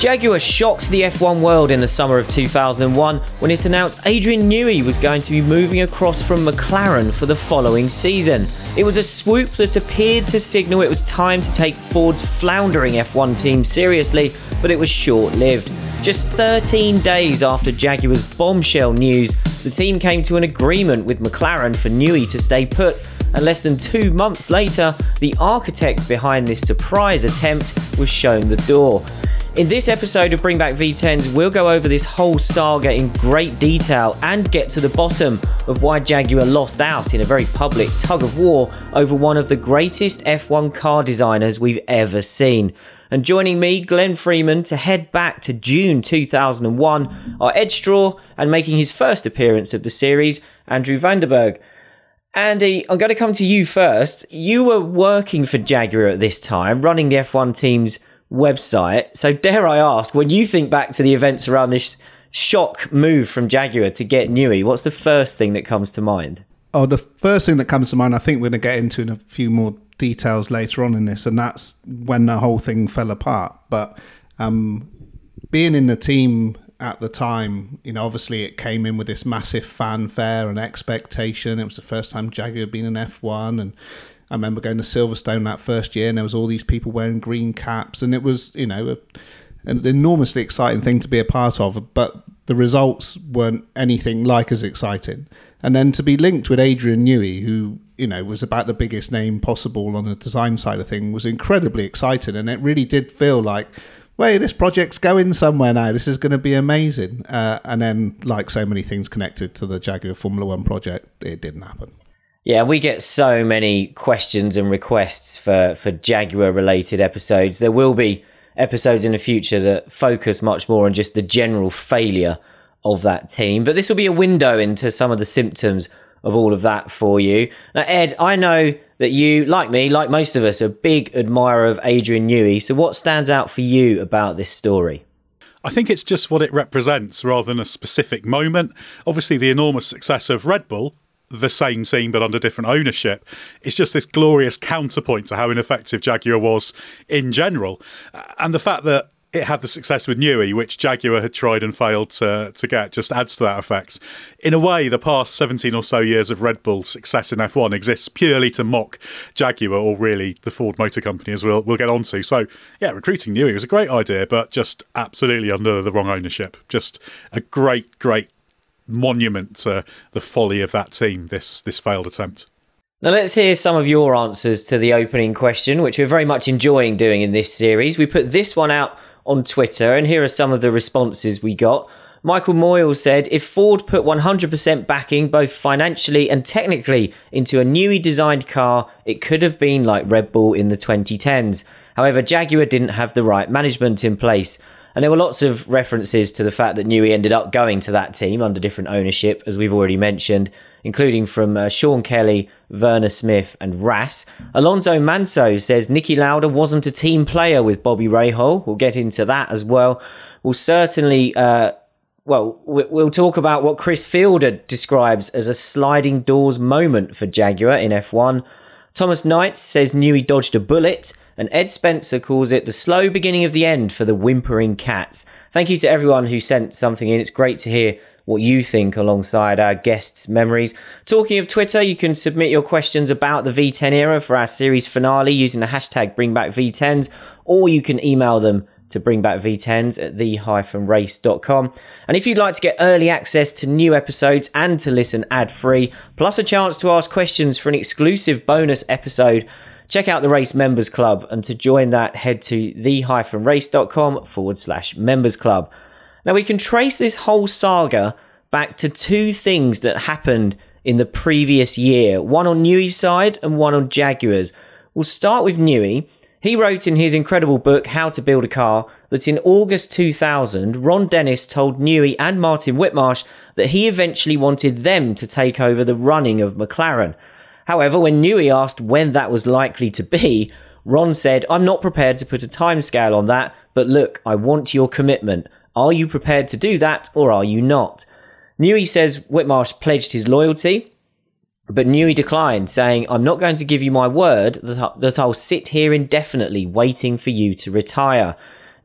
Jaguar shocked the F1 world in the summer of 2001 when it announced Adrian Newey was going to be moving across from McLaren for the following season. It was a swoop that appeared to signal it was time to take Ford's floundering F1 team seriously, but it was short lived. Just 13 days after Jaguar's bombshell news, the team came to an agreement with McLaren for Newey to stay put, and less than two months later, the architect behind this surprise attempt was shown the door. In this episode of Bring Back V10s, we'll go over this whole saga in great detail and get to the bottom of why Jaguar lost out in a very public tug of war over one of the greatest F1 car designers we've ever seen. And joining me, Glenn Freeman, to head back to June 2001 are Edd Straw and making his first appearance of the series, Andrew Van de Burgt. Andy, I'm going to come to you first. You were working for Jaguar at this time, running the F1 team's website. So, dare I ask, when you think back to the events around this shock move from Jaguar to get Newey, what's the first thing that comes to mind? Oh, the first thing that comes to mind, I think we're going to get into in a few more details later on in this, and that's when the whole thing fell apart. But um, being in the team at the time, you know, obviously it came in with this massive fanfare and expectation. It was the first time Jaguar had been in F1, and I remember going to Silverstone that first year, and there was all these people wearing green caps, and it was, you know, a, an enormously exciting thing to be a part of. But the results weren't anything like as exciting. And then to be linked with Adrian Newey, who you know was about the biggest name possible on the design side of thing, was incredibly exciting, and it really did feel like. Wait, this project's going somewhere now. This is going to be amazing. Uh, and then, like so many things connected to the Jaguar Formula One project, it didn't happen. Yeah, we get so many questions and requests for, for Jaguar related episodes. There will be episodes in the future that focus much more on just the general failure of that team. But this will be a window into some of the symptoms of all of that for you. Now, Edd, I know that you, like me, like most of us, are a big admirer of Adrian Newey. So, what stands out for you about this story? I think it's just what it represents rather than a specific moment. Obviously, the enormous success of Red Bull the same team but under different ownership. It's just this glorious counterpoint to how ineffective Jaguar was in general. Uh, and the fact that it had the success with Newey, which Jaguar had tried and failed to, to get, just adds to that effect. In a way, the past 17 or so years of Red Bull's success in F1 exists purely to mock Jaguar, or really the Ford Motor Company, as we'll, we'll get onto. So, yeah, recruiting Newey was a great idea, but just absolutely under the wrong ownership. Just a great, great monument to the folly of that team. This this failed attempt. Now let's hear some of your answers to the opening question, which we're very much enjoying doing in this series. We put this one out on Twitter, and here are some of the responses we got. Michael Moyle said, if Ford put 100% backing, both financially and technically, into a newly designed car, it could have been like Red Bull in the 2010s. However, Jaguar didn't have the right management in place. And there were lots of references to the fact that Newey ended up going to that team under different ownership, as we've already mentioned, including from uh, Sean Kelly, Werner Smith, and Ras. Alonso Manso says Niki Lauda wasn't a team player with Bobby Rahal. We'll get into that as well. We'll certainly. Uh, well, we'll talk about what Chris Fielder describes as a sliding doors moment for Jaguar in F1. Thomas Knight says Newey dodged a bullet, and Ed Spencer calls it the slow beginning of the end for the whimpering cats. Thank you to everyone who sent something in. It's great to hear what you think alongside our guests' memories. Talking of Twitter, you can submit your questions about the V10 era for our series finale using the hashtag BringBackV10s, or you can email them to bring back V10s at the-race.com. And if you'd like to get early access to new episodes and to listen ad-free, plus a chance to ask questions for an exclusive bonus episode, check out the Race Members Club. And to join that, head to the-race.com forward slash members club. Now we can trace this whole saga back to two things that happened in the previous year, one on Newey's side and one on Jaguar's. We'll start with Newey he wrote in his incredible book, How to Build a Car, that in August 2000, Ron Dennis told Newey and Martin Whitmarsh that he eventually wanted them to take over the running of McLaren. However, when Newey asked when that was likely to be, Ron said, I'm not prepared to put a timescale on that, but look, I want your commitment. Are you prepared to do that or are you not? Newey says Whitmarsh pledged his loyalty, but Newey declined, saying, I'm not going to give you my word that I'll sit here indefinitely waiting for you to retire.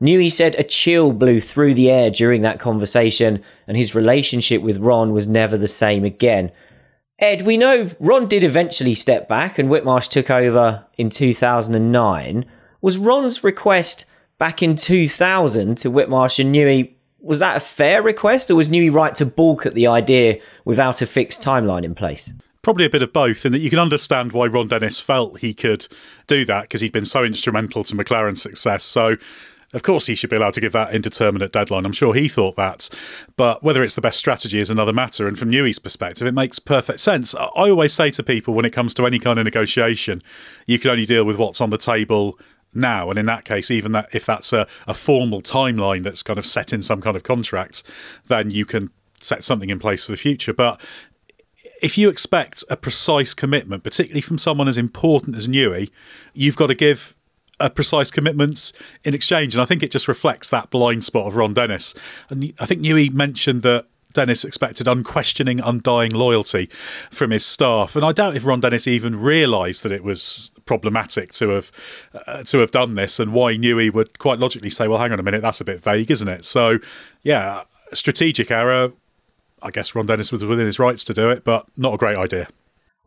Newey said a chill blew through the air during that conversation, and his relationship with Ron was never the same again. Edd, we know Ron did eventually step back and Whitmarsh took over in 2009. Was Ron's request back in 2000 to Whitmarsh and Newey, was that a fair request, or was Newey right to balk at the idea without a fixed timeline in place? Probably a bit of both, in that you can understand why Ron Dennis felt he could do that because he'd been so instrumental to McLaren's success. So, of course, he should be allowed to give that indeterminate deadline. I'm sure he thought that. But whether it's the best strategy is another matter. And from Newey's perspective, it makes perfect sense. I always say to people when it comes to any kind of negotiation, you can only deal with what's on the table now. And in that case, even that if that's a, a formal timeline that's kind of set in some kind of contract, then you can set something in place for the future. But if you expect a precise commitment, particularly from someone as important as Newey, you've got to give a precise commitments in exchange. And I think it just reflects that blind spot of Ron Dennis. And I think Newey mentioned that Dennis expected unquestioning, undying loyalty from his staff, and I doubt if Ron Dennis even realised that it was problematic to have uh, to have done this, and why Newey would quite logically say, "Well, hang on a minute, that's a bit vague, isn't it?" So, yeah, strategic error. I guess Ron Dennis was within his rights to do it, but not a great idea.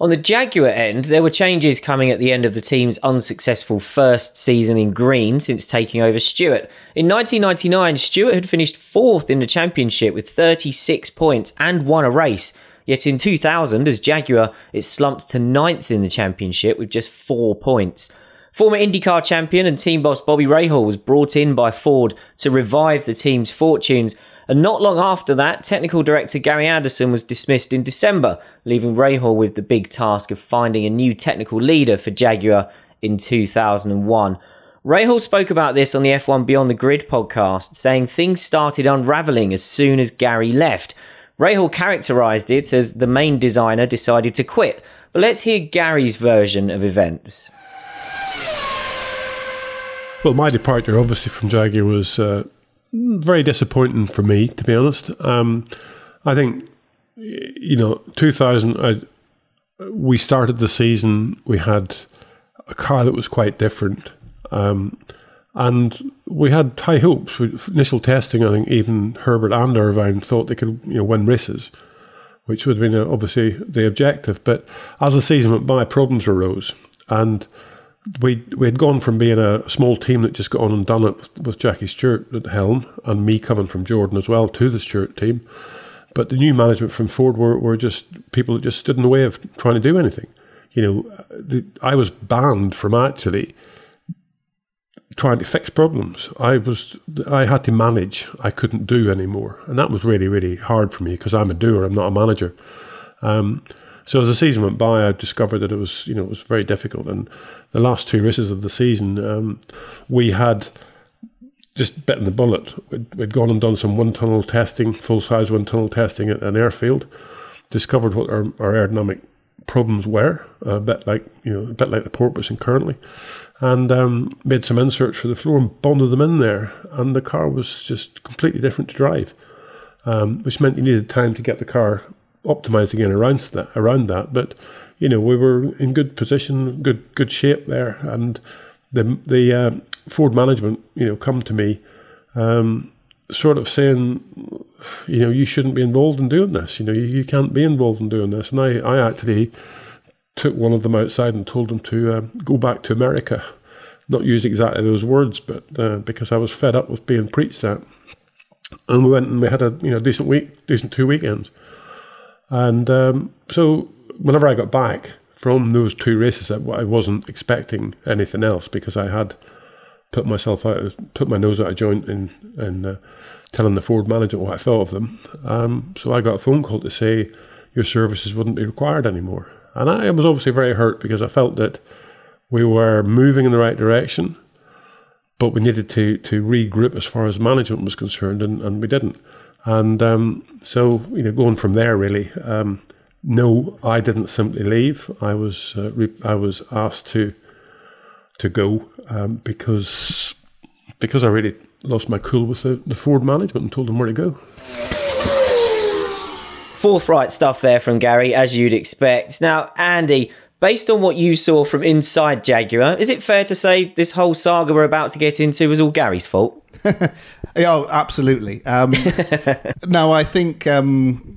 On the Jaguar end, there were changes coming at the end of the team's unsuccessful first season in green since taking over Stewart. In 1999, Stewart had finished fourth in the championship with 36 points and won a race. Yet in 2000, as Jaguar, it slumped to ninth in the championship with just four points. Former IndyCar champion and team boss Bobby Rahal was brought in by Ford to revive the team's fortunes, and not long after that, technical director Gary Anderson was dismissed in December, leaving Rahal with the big task of finding a new technical leader for Jaguar in 2001. Rahal spoke about this on the F1 Beyond the Grid podcast, saying things started unraveling as soon as Gary left. Rahal characterized it as the main designer decided to quit. But let's hear Gary's version of events. Well, my departure, obviously, from Jaguar was uh, very disappointing for me, to be honest. Um, I think, you know, 2000, I, we started the season, we had a car that was quite different. Um, and we had high hopes. With initial testing, I think even Herbert and Irvine thought they could you know, win races, which would have been uh, obviously the objective. But as the season went by, problems arose. And we we had gone from being a small team that just got on and done it with Jackie Stewart at the helm, and me coming from Jordan as well to the Stewart team. But the new management from Ford were, were just people that just stood in the way of trying to do anything. You know, the, I was banned from actually trying to fix problems. I was I had to manage. I couldn't do anymore, and that was really really hard for me because I'm a doer. I'm not a manager. Um, so as the season went by, I discovered that it was you know it was very difficult and the last two races of the season, um, we had just bitten the bullet. We'd, we'd, gone and done some wind tunnel testing, full size wind tunnel testing at an airfield, discovered what our, our aerodynamic problems were, a bit like you know, a bit like the porpoise currently, and um, made some inserts for the floor and bonded them in there, and the car was just completely different to drive. um, which meant you needed time to get the car optimized again around that. Around that, but you know we were in good position, good good shape there, and the the uh, Ford management, you know, come to me, um, sort of saying, you know, you shouldn't be involved in doing this. You know, you, you can't be involved in doing this. And I, I actually took one of them outside and told them to uh, go back to America. Not use exactly those words, but uh, because I was fed up with being preached at. And we went and we had a you know decent week, decent two weekends. And um, so whenever I got back from those two races, I wasn't expecting anything else because I had put myself out, put my nose out of joint in, in uh, telling the Ford manager what I thought of them. Um, so I got a phone call to say your services wouldn't be required anymore. And I was obviously very hurt because I felt that we were moving in the right direction, but we needed to, to regroup as far as management was concerned, and, and we didn't. And um, so, you know, going from there, really, um, no, I didn't simply leave. I was uh, re- I was asked to to go um, because because I really lost my cool with the, the Ford management and told them where to go. Forthright stuff there from Gary, as you'd expect. Now, Andy, based on what you saw from inside Jaguar, is it fair to say this whole saga we're about to get into was all Gary's fault? oh, absolutely. Um, no, I think um,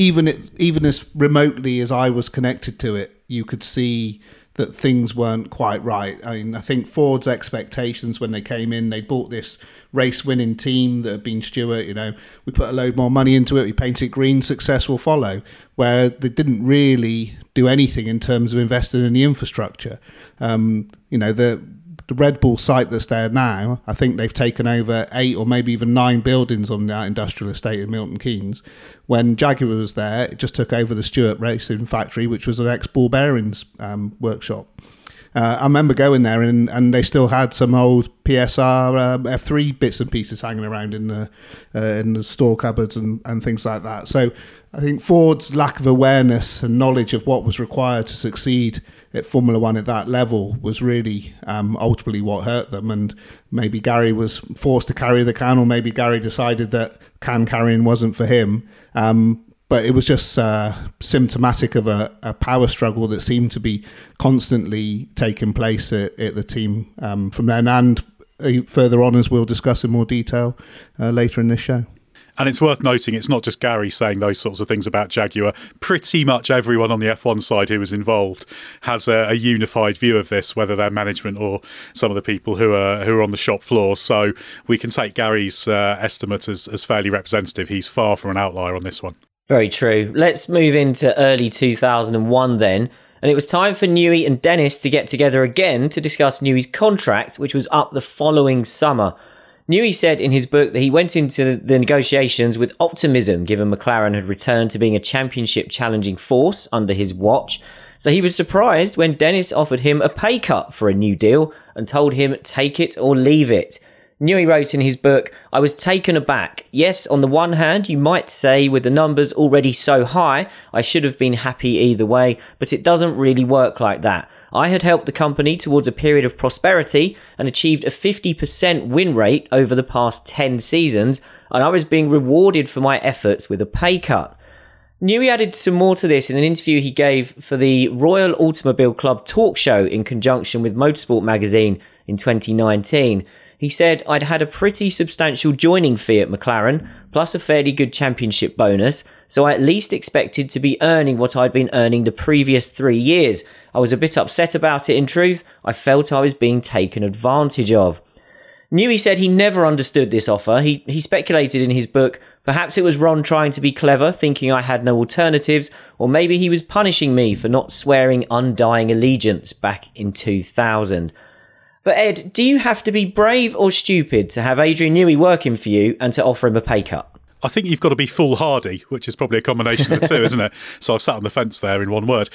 even it, even as remotely as I was connected to it, you could see that things weren't quite right. I mean, I think Ford's expectations when they came in, they bought this race winning team that had been Stewart, you know, we put a load more money into it, we painted green, success will follow, where they didn't really do anything in terms of investing in the infrastructure. Um, you know, the the Red Bull site that's there now, I think they've taken over eight or maybe even nine buildings on that industrial estate in Milton Keynes. When Jaguar was there, it just took over the Stewart Racing Factory, which was an ex ball bearings um, workshop. Uh, I remember going there and, and they still had some old PSR um, F3 bits and pieces hanging around in the uh, in the store cupboards and, and things like that. So I think Ford's lack of awareness and knowledge of what was required to succeed at Formula One at that level was really um, ultimately what hurt them. And maybe Gary was forced to carry the can, or maybe Gary decided that can carrying wasn't for him. Um, but it was just uh, symptomatic of a, a, power struggle that seemed to be constantly taking place at, at the team um, from then and uh, further on, as we'll discuss in more detail uh, later in this show. And it's worth noting it's not just Gary saying those sorts of things about Jaguar. Pretty much everyone on the F1 side who was involved has a, a, unified view of this, whether they're management or some of the people who are who are on the shop floor. So we can take Gary's uh, estimate as, as fairly representative. He's far from an outlier on this one. Very true. Let's move into early 2001 then. And it was time for Newey and Dennis to get together again to discuss Newey's contract, which was up the following summer. Newey said in his book that he went into the negotiations with optimism, given McLaren had returned to being a championship challenging force under his watch. So he was surprised when Dennis offered him a pay cut for a new deal and told him take it or leave it. Newey wrote in his book, I was taken aback. Yes, on the one hand, you might say with the numbers already so high, I should have been happy either way, but it doesn't really work like that. I had helped the company towards a period of prosperity and achieved a 50% win rate over the past 10 seasons, and I was being rewarded for my efforts with a pay cut. Newey added some more to this in an interview he gave for the Royal Automobile Club talk show in conjunction with Motorsport magazine in 2019. He said, I'd had a pretty substantial joining fee at McLaren, plus a fairly good championship bonus, so I at least expected to be earning what I'd been earning the previous three years. I was a bit upset about it in truth. I felt I was being taken advantage of. Newey said he never understood this offer. He, he speculated in his book perhaps it was Ron trying to be clever, thinking I had no alternatives, or maybe he was punishing me for not swearing undying allegiance back in 2000. But Edd, do you have to be brave or stupid to have Adrian Newey working for you and to offer him a pay cut? I think you've got to be foolhardy, which is probably a combination of the two, isn't it? So I've sat on the fence there in one word.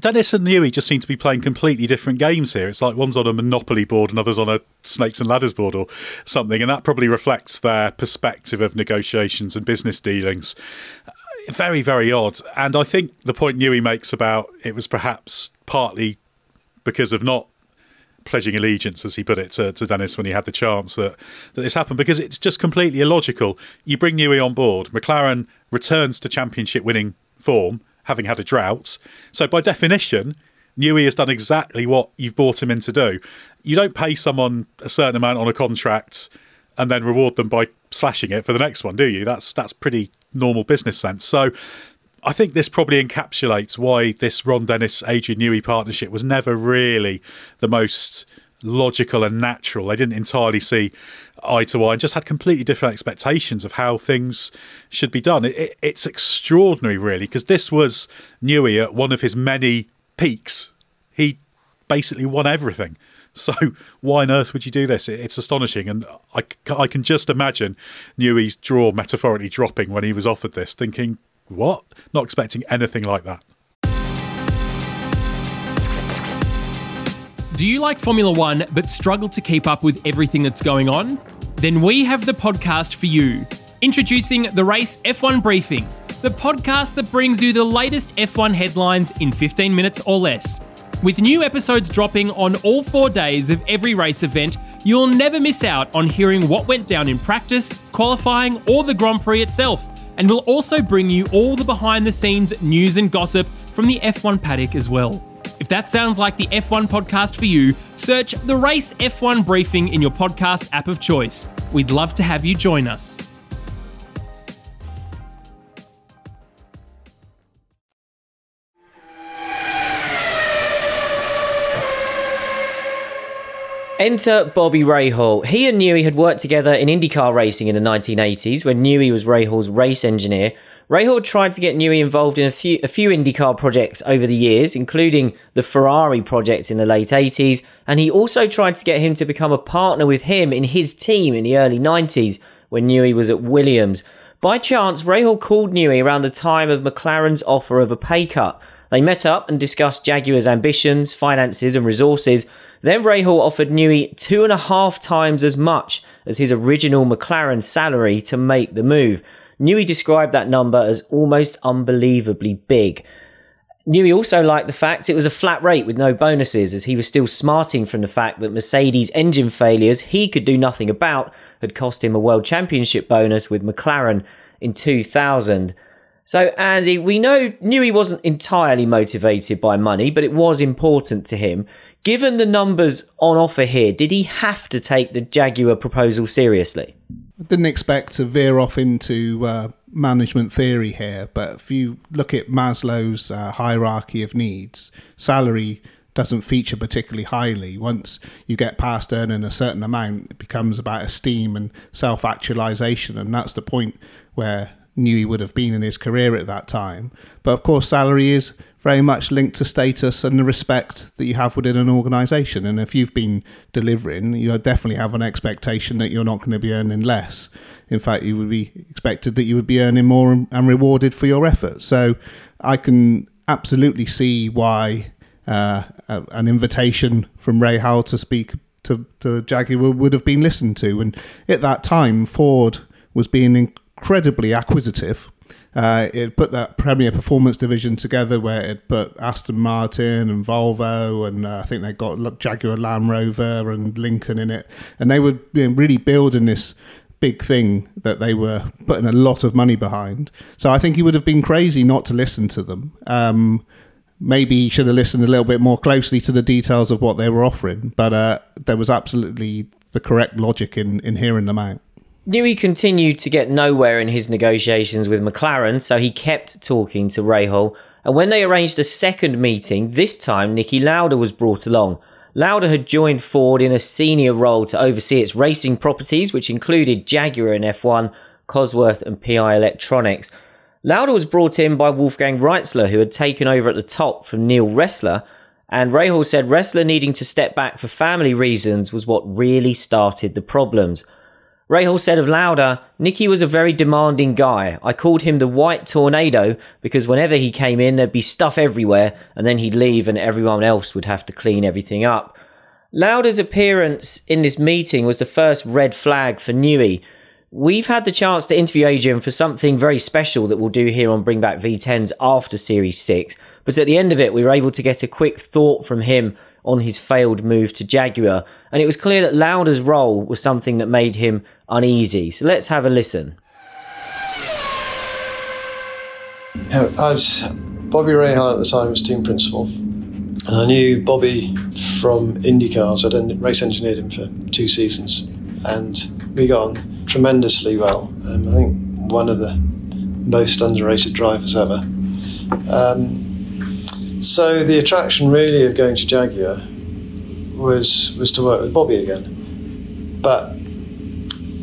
Dennis and Newey just seem to be playing completely different games here. It's like one's on a Monopoly board and others on a Snakes and Ladders board or something, and that probably reflects their perspective of negotiations and business dealings. Very, very odd. And I think the point Newey makes about it was perhaps partly because of not pledging allegiance, as he put it, to, to Dennis when he had the chance that, that this happened because it's just completely illogical. You bring Newey on board, McLaren returns to championship winning form, having had a drought. So, by definition, Newey has done exactly what you've brought him in to do. You don't pay someone a certain amount on a contract and then reward them by slashing it for the next one, do you? That's that's pretty normal business sense. So I think this probably encapsulates why this Ron Dennis Adrian Newey partnership was never really the most logical and natural. They didn't entirely see eye to eye and just had completely different expectations of how things should be done. It, it, it's extraordinary, really, because this was Newey at one of his many peaks. He basically won everything. So why on earth would you do this? It's astonishing, and I, I can just imagine Newey's jaw metaphorically dropping when he was offered this, thinking, "What? Not expecting anything like that." Do you like Formula One but struggle to keep up with everything that's going on? Then we have the podcast for you. Introducing the Race F1 Briefing, the podcast that brings you the latest F1 headlines in 15 minutes or less. With new episodes dropping on all four days of every race event, you'll never miss out on hearing what went down in practice, qualifying, or the Grand Prix itself. And we'll also bring you all the behind the scenes news and gossip from the F1 paddock as well. If that sounds like the F1 podcast for you, search the Race F1 Briefing in your podcast app of choice. We'd love to have you join us. Enter Bobby Rahal. He and Newey had worked together in IndyCar racing in the 1980s when Newey was Rahal's race engineer. Rahal tried to get Newey involved in a few, a few IndyCar projects over the years, including the Ferrari project in the late 80s, and he also tried to get him to become a partner with him in his team in the early 90s when Newey was at Williams. By chance, Rahal called Newey around the time of McLaren's offer of a pay cut. They met up and discussed Jaguar's ambitions, finances, and resources. Then Rahal offered Newey two and a half times as much as his original McLaren salary to make the move. Newey described that number as almost unbelievably big. Newey also liked the fact it was a flat rate with no bonuses, as he was still smarting from the fact that Mercedes' engine failures he could do nothing about had cost him a World Championship bonus with McLaren in 2000. So, Andy, we know Newey wasn't entirely motivated by money, but it was important to him. Given the numbers on offer here, did he have to take the Jaguar proposal seriously? I didn't expect to veer off into uh, management theory here, but if you look at Maslow's uh, hierarchy of needs, salary doesn't feature particularly highly. Once you get past earning a certain amount, it becomes about esteem and self actualization, and that's the point where Newey would have been in his career at that time. But of course, salary is very much linked to status and the respect that you have within an organisation. And if you've been delivering, you definitely have an expectation that you're not going to be earning less. In fact, you would be expected that you would be earning more and rewarded for your efforts. So I can absolutely see why uh, an invitation from Rahal to speak to, to Jaguar would have been listened to. And at that time, Ford was being incredibly acquisitive. Uh, it put that Premier Performance division together where it put Aston Martin and Volvo, and uh, I think they got Jaguar Land Rover and Lincoln in it. And they were you know, really building this big thing that they were putting a lot of money behind. So I think he would have been crazy not to listen to them. Um, maybe he should have listened a little bit more closely to the details of what they were offering, but uh, there was absolutely the correct logic in, in hearing them out. Newey continued to get nowhere in his negotiations with McLaren, so he kept talking to Rahal. And when they arranged a second meeting, this time Niki Lauda was brought along. Lauda had joined Ford in a senior role to oversee its racing properties, which included Jaguar and F1, Cosworth, and PI Electronics. Lauda was brought in by Wolfgang Reitzle, who had taken over at the top from Neil Ressler, and Rahal said Ressler needing to step back for family reasons was what really started the problems. Rahal said of Lauda, Niki was a very demanding guy. I called him the White Tornado because whenever he came in, there'd be stuff everywhere, and then he'd leave and everyone else would have to clean everything up. Lauda's appearance in this meeting was the first red flag for Newey. We've had the chance to interview Adrian for something very special that we'll do here on Bring Back V10s after Series 6, but at the end of it, we were able to get a quick thought from him on his failed move to Jaguar, and it was clear that Lauda's role was something that made him uneasy. So let's have a listen. I was, Bobby Rahal at the time was team principal, and I knew Bobby from IndyCars. I'd race engineered him for two seasons, and we got on tremendously well. Um, I think one of the most underrated drivers ever. Um, so the attraction really of going to Jaguar was was to work with Bobby again, but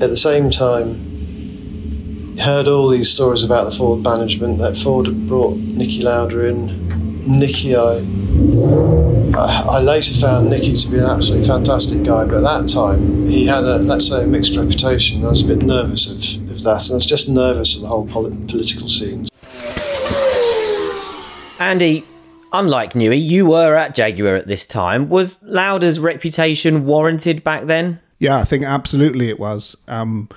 at the same time heard all these stories about the Ford management that Ford had brought Niki Lauda in. Niki, I, I later found Niki to be an absolutely fantastic guy, but at that time he had a let's say a mixed reputation. I was a bit nervous of, of that, and I was just nervous of the whole polit- political scene. Andy, unlike Newey, you were at Jaguar at this time. Was Lauda's reputation warranted back then? Yeah, I think absolutely it was. Um,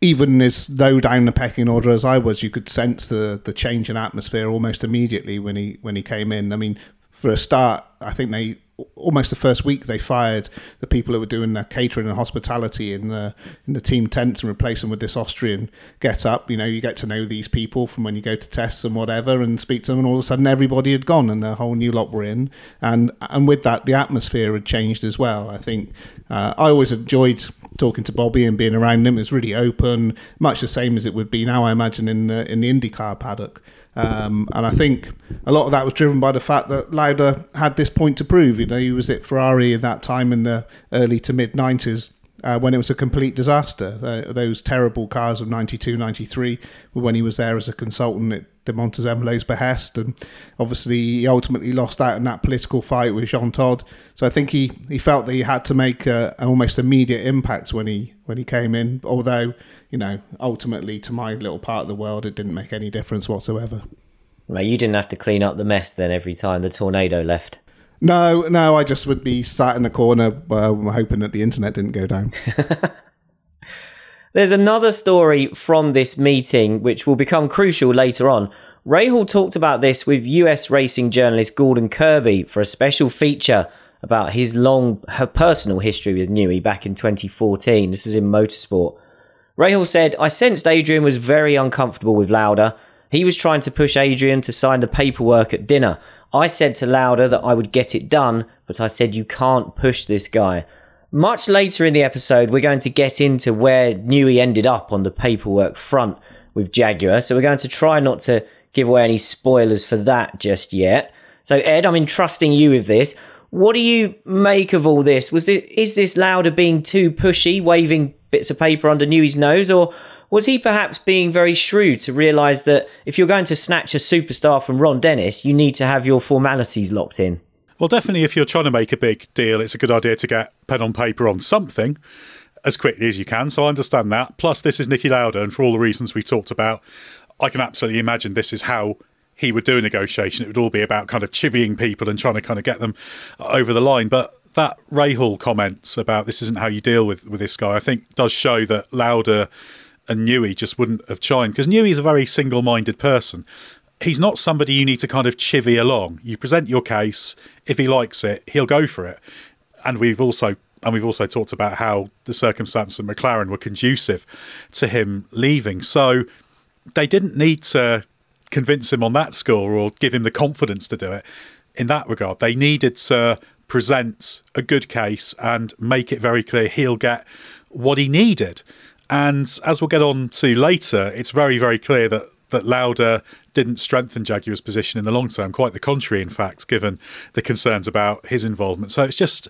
even as low down the pecking order as I was, you could sense the the change in atmosphere almost immediately when he when he came in. I mean, for a start, I think they almost the first week they fired the people who were doing the catering and hospitality in the in the team tents and replaced them with this Austrian get up. You know, you get to know these people from when you go to tests and whatever, and speak to them, and all of a sudden everybody had gone and a whole new lot were in, and and with that the atmosphere had changed as well. I think uh, I always enjoyed talking to Bobby and being around him. It was really open, much the same as it would be now, I imagine, in the, in the IndyCar paddock. Um, and I think a lot of that was driven by the fact that Lauda had this point to prove. You know, he was at Ferrari in that time in the early to mid 90s. Uh, when it was a complete disaster. Uh, those terrible cars of 92, 93 when he was there as a consultant at De Montezemolo's behest. And obviously, he ultimately lost out in that political fight with Jean Todt. So I think he, he felt that he had to make a, an almost immediate impact when he when he came in. Although, you know, ultimately, to my little part of the world, it didn't make any difference whatsoever. Well, you didn't have to clean up the mess then every time the tornado left. No, no, I just would be sat in a corner uh, hoping that the internet didn't go down. There's another story from this meeting which will become crucial later on. Rahal talked about this with US racing journalist Gordon Kirby for a special feature about his long her personal history with Newey back in 2014. This was in Motorsport. Rahal said, I sensed Adrian was very uncomfortable with Lauda. He was trying to push Adrian to sign the paperwork at dinner. I said to Lauda that I would get it done, but I said you can't push this guy. Much later in the episode, we're going to get into where Newey ended up on the paperwork front with Jaguar, so we're going to try not to give away any spoilers for that just yet. So, Edd, I'm entrusting you with this. What do you make of all this? Was this, is this Lauda being too pushy, waving bits of paper under Newey's nose, or was he perhaps being very shrewd to realise that if you're going to snatch a superstar from Ron Dennis, you need to have your formalities locked in? Well, definitely, if you're trying to make a big deal, it's a good idea to get pen on paper on something as quickly as you can. So I understand that. Plus, this is Niki Lauda, and for all the reasons we talked about, I can absolutely imagine this is how he would do a negotiation. It would all be about kind of chivying people and trying to kind of get them over the line. But that Rahal comments about this isn't how you deal with, with this guy, I think does show that Lauda and Newey just wouldn't have chimed because Newey's a very single minded person. He's not somebody you need to kind of chivvy along. You present your case. If he likes it, he'll go for it. And we've also and we've also talked about how the circumstances of McLaren were conducive to him leaving. So they didn't need to convince him on that score or give him the confidence to do it. In that regard, they needed to present a good case and make it very clear he'll get what he needed. And as we'll get on to later, it's very, very clear that that Lauda didn't strengthen Jaguar's position in the long term. Quite the contrary, in fact, given the concerns about his involvement. So it's just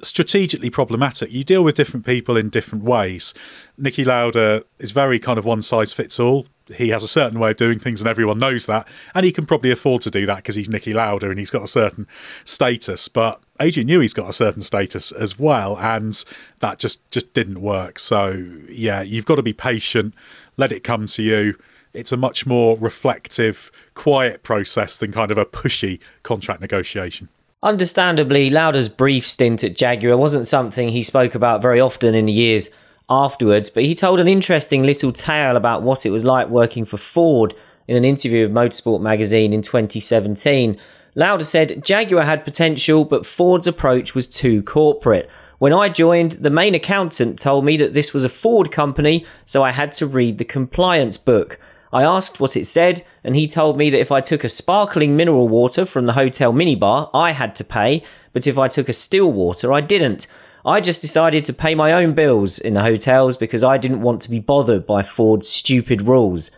strategically problematic. You deal with different people in different ways. Niki Lauda is very kind of one size fits all. He has a certain way of doing things, and everyone knows that. And he can probably afford to do that because he's Niki Lauda and he's got a certain status. But Adrian Newey's got a certain status as well, and that just just didn't work. So yeah, you've got to be patient. Let it come to you. It's a much more reflective, quiet process than kind of a pushy contract negotiation. Understandably, Lauda's brief stint at Jaguar wasn't something he spoke about very often in the years afterwards, but he told an interesting little tale about what it was like working for Ford in an interview with Motorsport magazine in 2017. Lauda said Jaguar had potential, but Ford's approach was too corporate. When I joined, the main accountant told me that this was a Ford company, so I had to read the compliance book. I asked what it said, and he told me that if I took a sparkling mineral water from the hotel minibar, I had to pay, but if I took a still water, I didn't. I just decided to pay my own bills in the hotels because I didn't want to be bothered by Ford's stupid rules.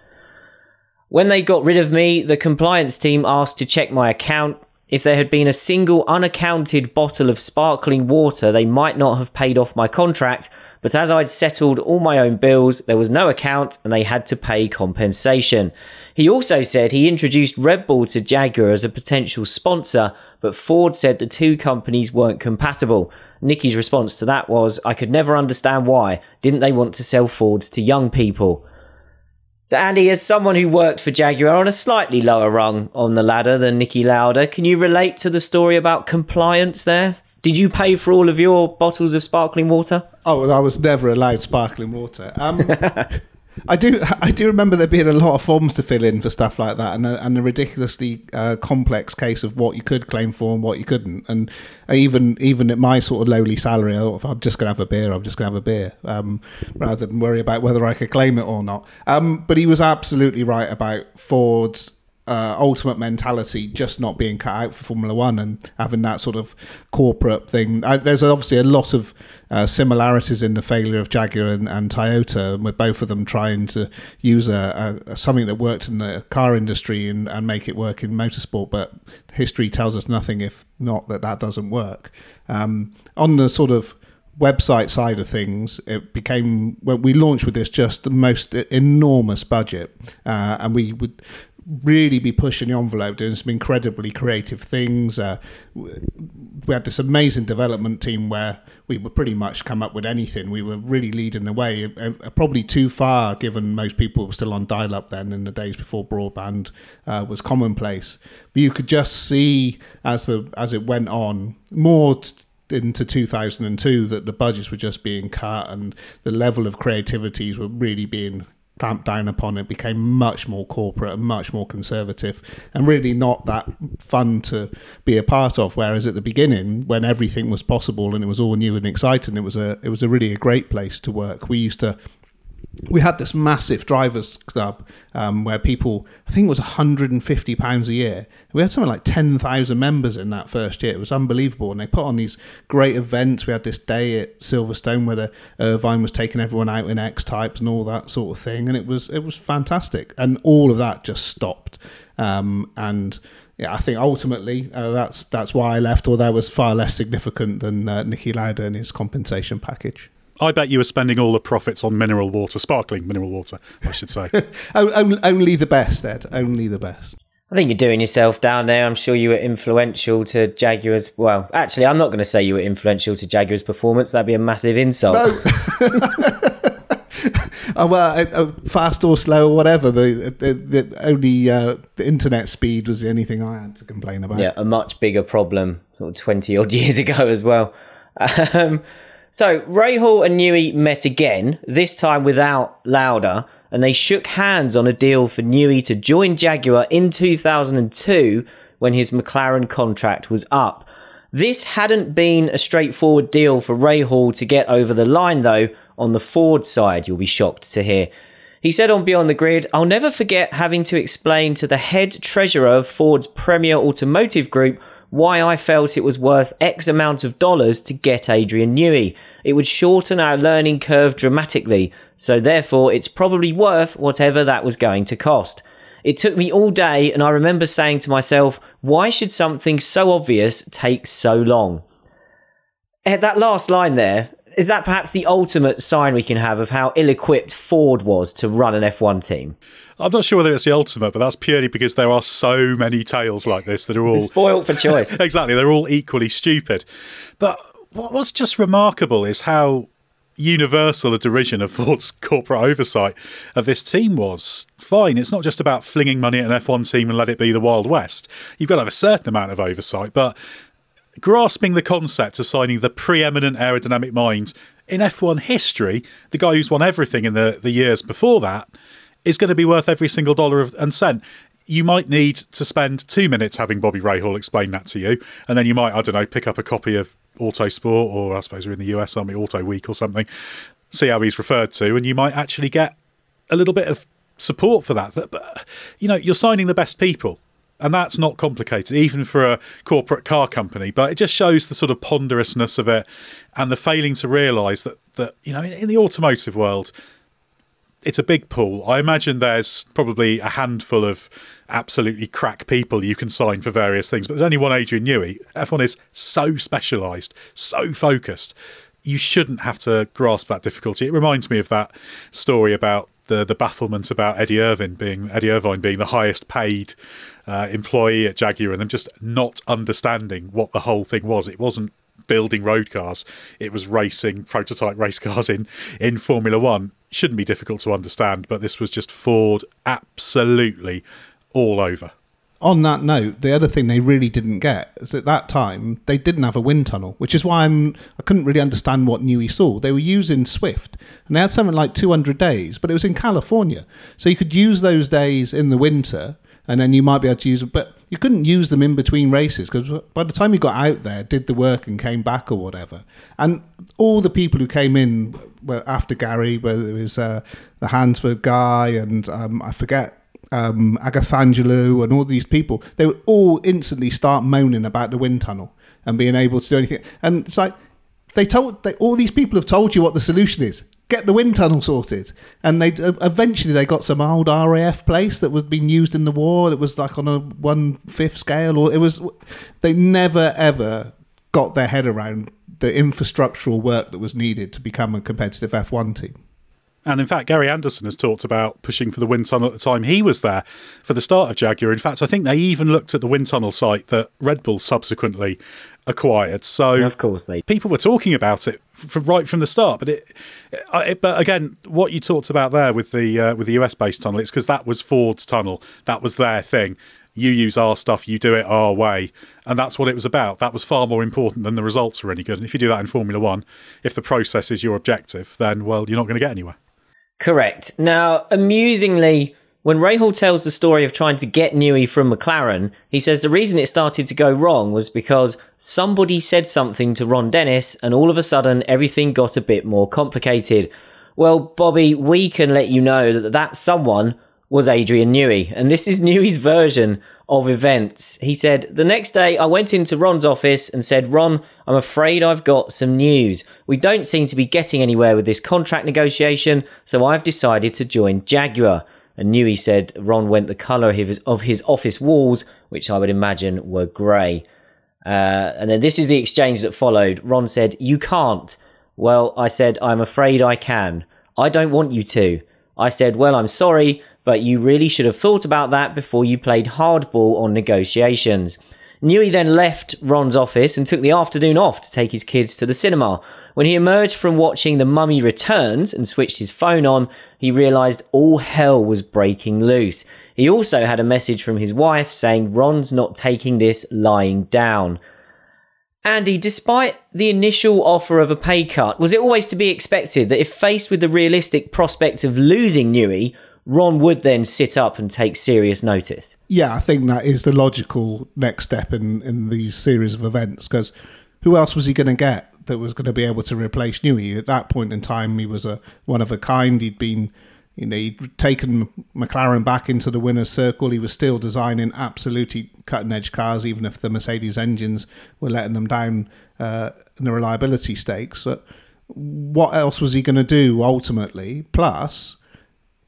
When they got rid of me, the compliance team asked to check my account. If there had been a single unaccounted bottle of sparkling water, they might not have paid off my contract, but as I'd settled all my own bills, there was no account and they had to pay compensation. He also said he introduced Red Bull to Jaguar as a potential sponsor, but Ford said the two companies weren't compatible. Niki's response to that was, I could never understand why. Didn't they want to sell Fords to young people? So, Andy, as someone who worked for Jaguar on a slightly lower rung on the ladder than Nicky Lauda, can you relate to the story about compliance there? Did you pay for all of your bottles of sparkling water? Oh, I was never allowed sparkling water. Um, I do, I do remember there being a lot of forms to fill in for stuff like that, and a, and a ridiculously uh, complex case of what you could claim for and what you couldn't. And even even at my sort of lowly salary, I if I'm just going to have a beer, I'm just going to have a beer, um, rather than worry about whether I could claim it or not. Um, but he was absolutely right about Ford's uh, ultimate mentality just not being cut out for Formula One and having that sort of corporate thing. Uh, there's obviously a lot of uh, similarities in the failure of Jaguar and, and, Toyota, with both of them trying to use a, a, something that worked in the car industry and, and, make it work in motorsport. But history tells us nothing if not that that doesn't work. Um, on the sort of website side of things, it became when we launched with this just the most enormous budget, uh, and we would really be pushing the envelope, doing some incredibly creative things. Uh, we had this amazing development team where we would pretty much come up with anything. We were really leading the way, uh, uh probably too far, given most people were still on dial-up then in the days before broadband uh, was commonplace. But you could just see as the as it went on more. T- into 2002 that the budgets were just being cut and the level of creativities were really being clamped down upon it became much more corporate and much more conservative and really not that fun to be a part of. Whereas at the beginning when everything was possible and it was all new and exciting it was a it was a really a great place to work. We used to we had this massive drivers club um, where people, I think it was 150 pounds a year. We had something like 10,000 members in that first year. It was unbelievable, and they put on these great events. We had this day at Silverstone where the Irvine was taking everyone out in X types and all that sort of thing, and it was it was fantastic. And all of that just stopped, um, and yeah, I think ultimately uh, that's that's why I left. Although that was far less significant than uh, Niki Lauda and his compensation package. I bet you were spending all the profits on mineral water, sparkling mineral water, I should say. only the best, Edd. Only the best. I think you're doing yourself down there. I'm sure you were influential to Jaguar's. Well, actually, I'm not going to say you were influential to Jaguar's performance. That'd be a massive insult. No. oh, well, uh, uh, fast or slow or whatever. The, the, the only uh, the internet speed was the only thing I had to complain about. Yeah, a much bigger problem, sort of twenty odd years ago as well. Um, so Rahal and Newey met again, this time without Lauda, and they shook hands on a deal for Newey to join Jaguar in 2002 when his McLaren contract was up. This hadn't been a straightforward deal for Rahal to get over the line, though, on the Ford side, you'll be shocked to hear. He said on Beyond the Grid, I'll never forget having to explain to the head treasurer of Ford's Premier Automotive Group why I felt it was worth X amount of dollars to get Adrian Newey. It would shorten our learning curve dramatically, so therefore it's probably worth whatever that was going to cost. It took me all day, and I remember saying to myself, why should something so obvious take so long? Eh, that last line there, is that perhaps the ultimate sign we can have of how ill equipped Ford was to run an F1 team? I'm not sure whether it's the ultimate, but that's purely because there are so many tales like this that are all spoiled for choice. exactly, they're all equally stupid. But what's just remarkable is how universal a derision of Ford's corporate oversight of this team was. Fine, it's not just about flinging money at an F1 team and let it be the Wild West. You've got to have a certain amount of oversight, but grasping the concept of signing the preeminent aerodynamic mind in F1 history, the guy who's won everything in the, the years before that, is going to be worth every single dollar and cent. you might need to spend two minutes having Bobby Rahal explain that to you, and then you might, I don't know, pick up a copy of Autosport, or I suppose we're in the US, aren't Auto Week or something, see how he's referred to, and you might actually get a little bit of support for that. But, you know, you're signing the best people. And that's not complicated, even for a corporate car company. But it just shows the sort of ponderousness of it and the failing to realise that, that, you know, in the automotive world, it's a big pool. I imagine there's probably a handful of absolutely crack people you can sign for various things, but there's only one Adrian Newey. F1 is so specialised, so focused. You shouldn't have to grasp that difficulty. It reminds me of that story about the the bafflement about Eddie Irvine being Eddie Irvine being the highest paid uh, employee at Jaguar and them just not understanding what the whole thing was. It wasn't building road cars; it was racing prototype race cars in in Formula One. Shouldn't be difficult to understand, but this was just Ford absolutely all over. On that note, the other thing they really didn't get is at that time they didn't have a wind tunnel, which is why I'm I couldn't really understand what Newey saw. They were using Swift, and they had something like 200 days, but it was in California, so you could use those days in the winter, and then you might be able to use them, but you couldn't use them in between races because by the time you got out there, did the work and came back or whatever, and all the people who came in after Gary, whether it was uh, the Hansford guy and um, I forget um, Agathangelou and all these people, they would all instantly start moaning about the wind tunnel and being able to do anything. And it's like they told they, all these people have told you what the solution is. Get the wind tunnel sorted, and they uh, eventually they got some old RAF place that was being used in the war. It was like on a one fifth scale, or it was. They never ever got their head around the infrastructural work that was needed to become a competitive F1 team. And in fact, Gary Anderson has talked about pushing for the wind tunnel at the time he was there for the start of Jaguar. In fact, I think they even looked at the wind tunnel site that Red Bull subsequently acquired. So, of course, they people were talking about it from right from the start. But it, it but again, what you talked about there with the uh, with the US based tunnel, it's because that was Ford's tunnel. That was their thing. You use our stuff, you do it our way. And that's what it was about. That was far more important than the results were any good. And if you do that in Formula One, if the process is your objective, then, well, you're not going to get anywhere. Correct. Now, amusingly, when Rahal tells the story of trying to get Newey from McLaren, he says the reason it started to go wrong was because somebody said something to Ron Dennis and all of a sudden everything got a bit more complicated. Well, Bobby, we can let you know that that someone was Adrian Newey, and this is Newey's version of events. He said, The next day I went into Ron's office and said, Ron, I'm afraid I've got some news. We don't seem to be getting anywhere with this contract negotiation, so I've decided to join Jaguar. And Newey said Ron went the colour of his, of his office walls, which I would imagine were grey. Uh, and then this is the exchange that followed. Ron said, You can't. Well, I said, I'm afraid I can. I don't want you to. I said, Well, I'm sorry, but you really should have thought about that before you played hardball on negotiations. Newey then left Ron's office and took the afternoon off to take his kids to the cinema. When he emerged from watching The Mummy Returns and switched his phone on, he realised all hell was breaking loose. He also had a message from his wife saying Ron's not taking this lying down. Andy, despite the initial offer of a pay cut, was it always to be expected that if faced with the realistic prospect of losing Newey, Ron would then sit up and take serious notice. Yeah, I think that is the logical next step in, in these series of events because who else was he going to get that was going to be able to replace Newey? At that point in time, he was a one of a kind. He'd been, you know, he'd taken McLaren back into the winner's circle. He was still designing absolutely cutting edge cars, even if the Mercedes engines were letting them down uh, in the reliability stakes. But what else was he going to do ultimately? Plus,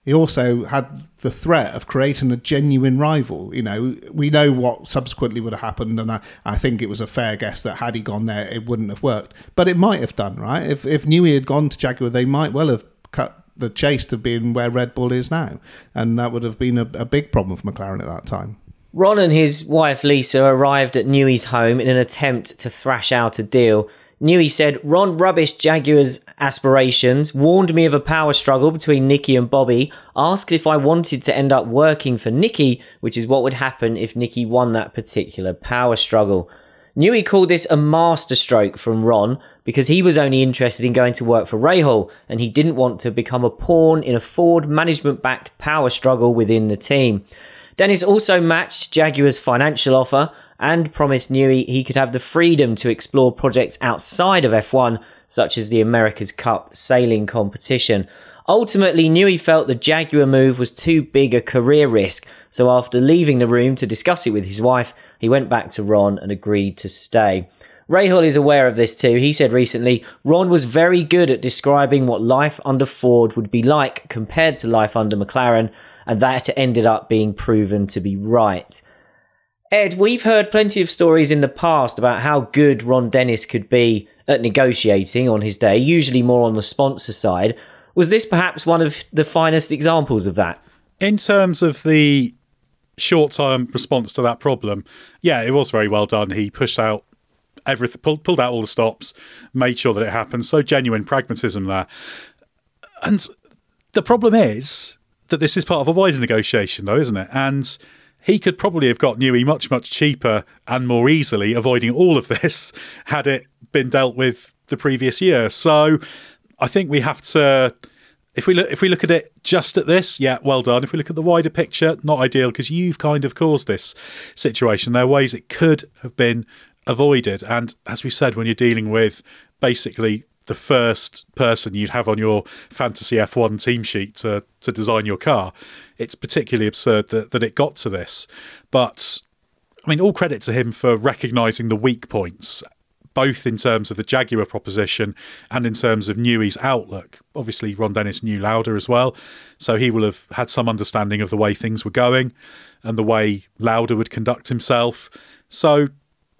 he also had the threat of creating a genuine rival. You know, we know what subsequently would have happened, and I, I think it was a fair guess that had he gone there, it wouldn't have worked. But it might have done, right? If if Newey had gone to Jaguar, they might well have cut the chase to being where Red Bull is now, and that would have been a, a big problem for McLaren at that time. Ron and his wife Lisa arrived at Newey's home in an attempt to thrash out a deal Newey said, Ron rubbished Jaguar's aspirations, warned me of a power struggle between Niki and Bobby, asked if I wanted to end up working for Niki, which is what would happen if Niki won that particular power struggle. Newey called this a masterstroke from Ron because he was only interested in going to work for Rahal and he didn't want to become a pawn in a Ford management backed power struggle within the team. Dennis also matched Jaguar's financial offer and promised Newey he could have the freedom to explore projects outside of F1, such as the America's Cup sailing competition. Ultimately, Newey felt the Jaguar move was too big a career risk, so after leaving the room to discuss it with his wife, he went back to Ron and agreed to stay. Rahal is aware of this too. He said recently, Ron was very good at describing what life under Ford would be like compared to life under McLaren, and that ended up being proven to be right. Edd, we've heard plenty of stories in the past about how good Ron Dennis could be at negotiating on his day, usually more on the sponsor side. Was this perhaps one of the finest examples of that? In terms of the short term response to that problem, yeah, it was very well done. He pushed out everything, pulled, pulled out all the stops, made sure that it happened. So genuine pragmatism there. And the problem is that this is part of a wider negotiation, though, isn't it? And he could probably have got Newey much, much cheaper and more easily, avoiding all of this, had it been dealt with the previous year. So I think we have to if we look if we look at it just at this, yeah, well done. If we look at the wider picture, not ideal because you've kind of caused this situation. There are ways it could have been avoided, and as we said, when you're dealing with basically the first person you'd have on your fantasy F1 team sheet to to design your car, it's particularly absurd that that it got to this. But I mean, all credit to him for recognising the weak points both in terms of the Jaguar proposition and in terms of Newey's outlook. Obviously, Ron Dennis knew Lauda as well, so he will have had some understanding of the way things were going and the way Lauda would conduct himself. So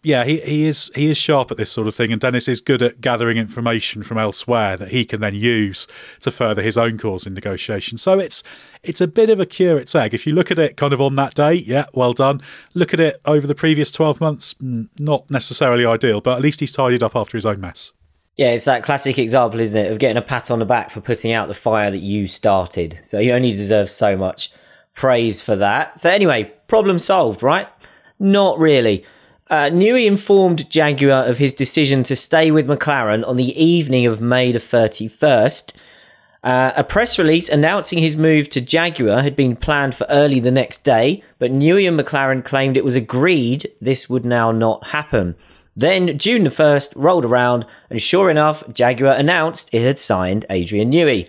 yeah, he, he is he is sharp at this sort of thing, and Dennis is good at gathering information from elsewhere that he can then use to further his own cause in negotiation. So it's it's a bit of a curate's egg. If you look at it kind of on that day, yeah, well done. Look at it over the previous twelve months, mm, not necessarily ideal, but at least he's tidied up after his own mess. Yeah, it's that classic example, isn't it, of getting a pat on the back for putting out the fire that you started. So he only deserves so much praise for that. So anyway, problem solved, right? Not really. Uh, Newey informed Jaguar of his decision to stay with McLaren on the evening of May the 31st. Uh, a press release announcing his move to Jaguar had been planned for early the next day, but Newey and McLaren claimed it was agreed this would now not happen. Then June the 1st rolled around, and sure enough, Jaguar announced it had signed Adrian Newey.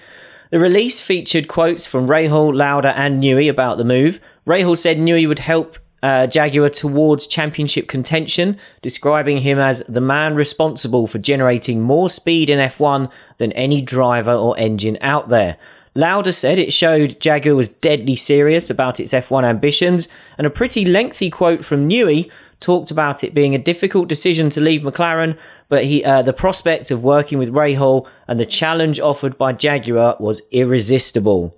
The release featured quotes from Rahal, Lauda, and Newey about the move. Rahal said Newey would help uh, Jaguar towards championship contention, describing him as the man responsible for generating more speed in F1 than any driver or engine out there. Lauda said it showed Jaguar was deadly serious about its F1 ambitions, and a pretty lengthy quote from Newey talked about it being a difficult decision to leave McLaren, but he, uh, the prospect of working with Rahal and the challenge offered by Jaguar was irresistible.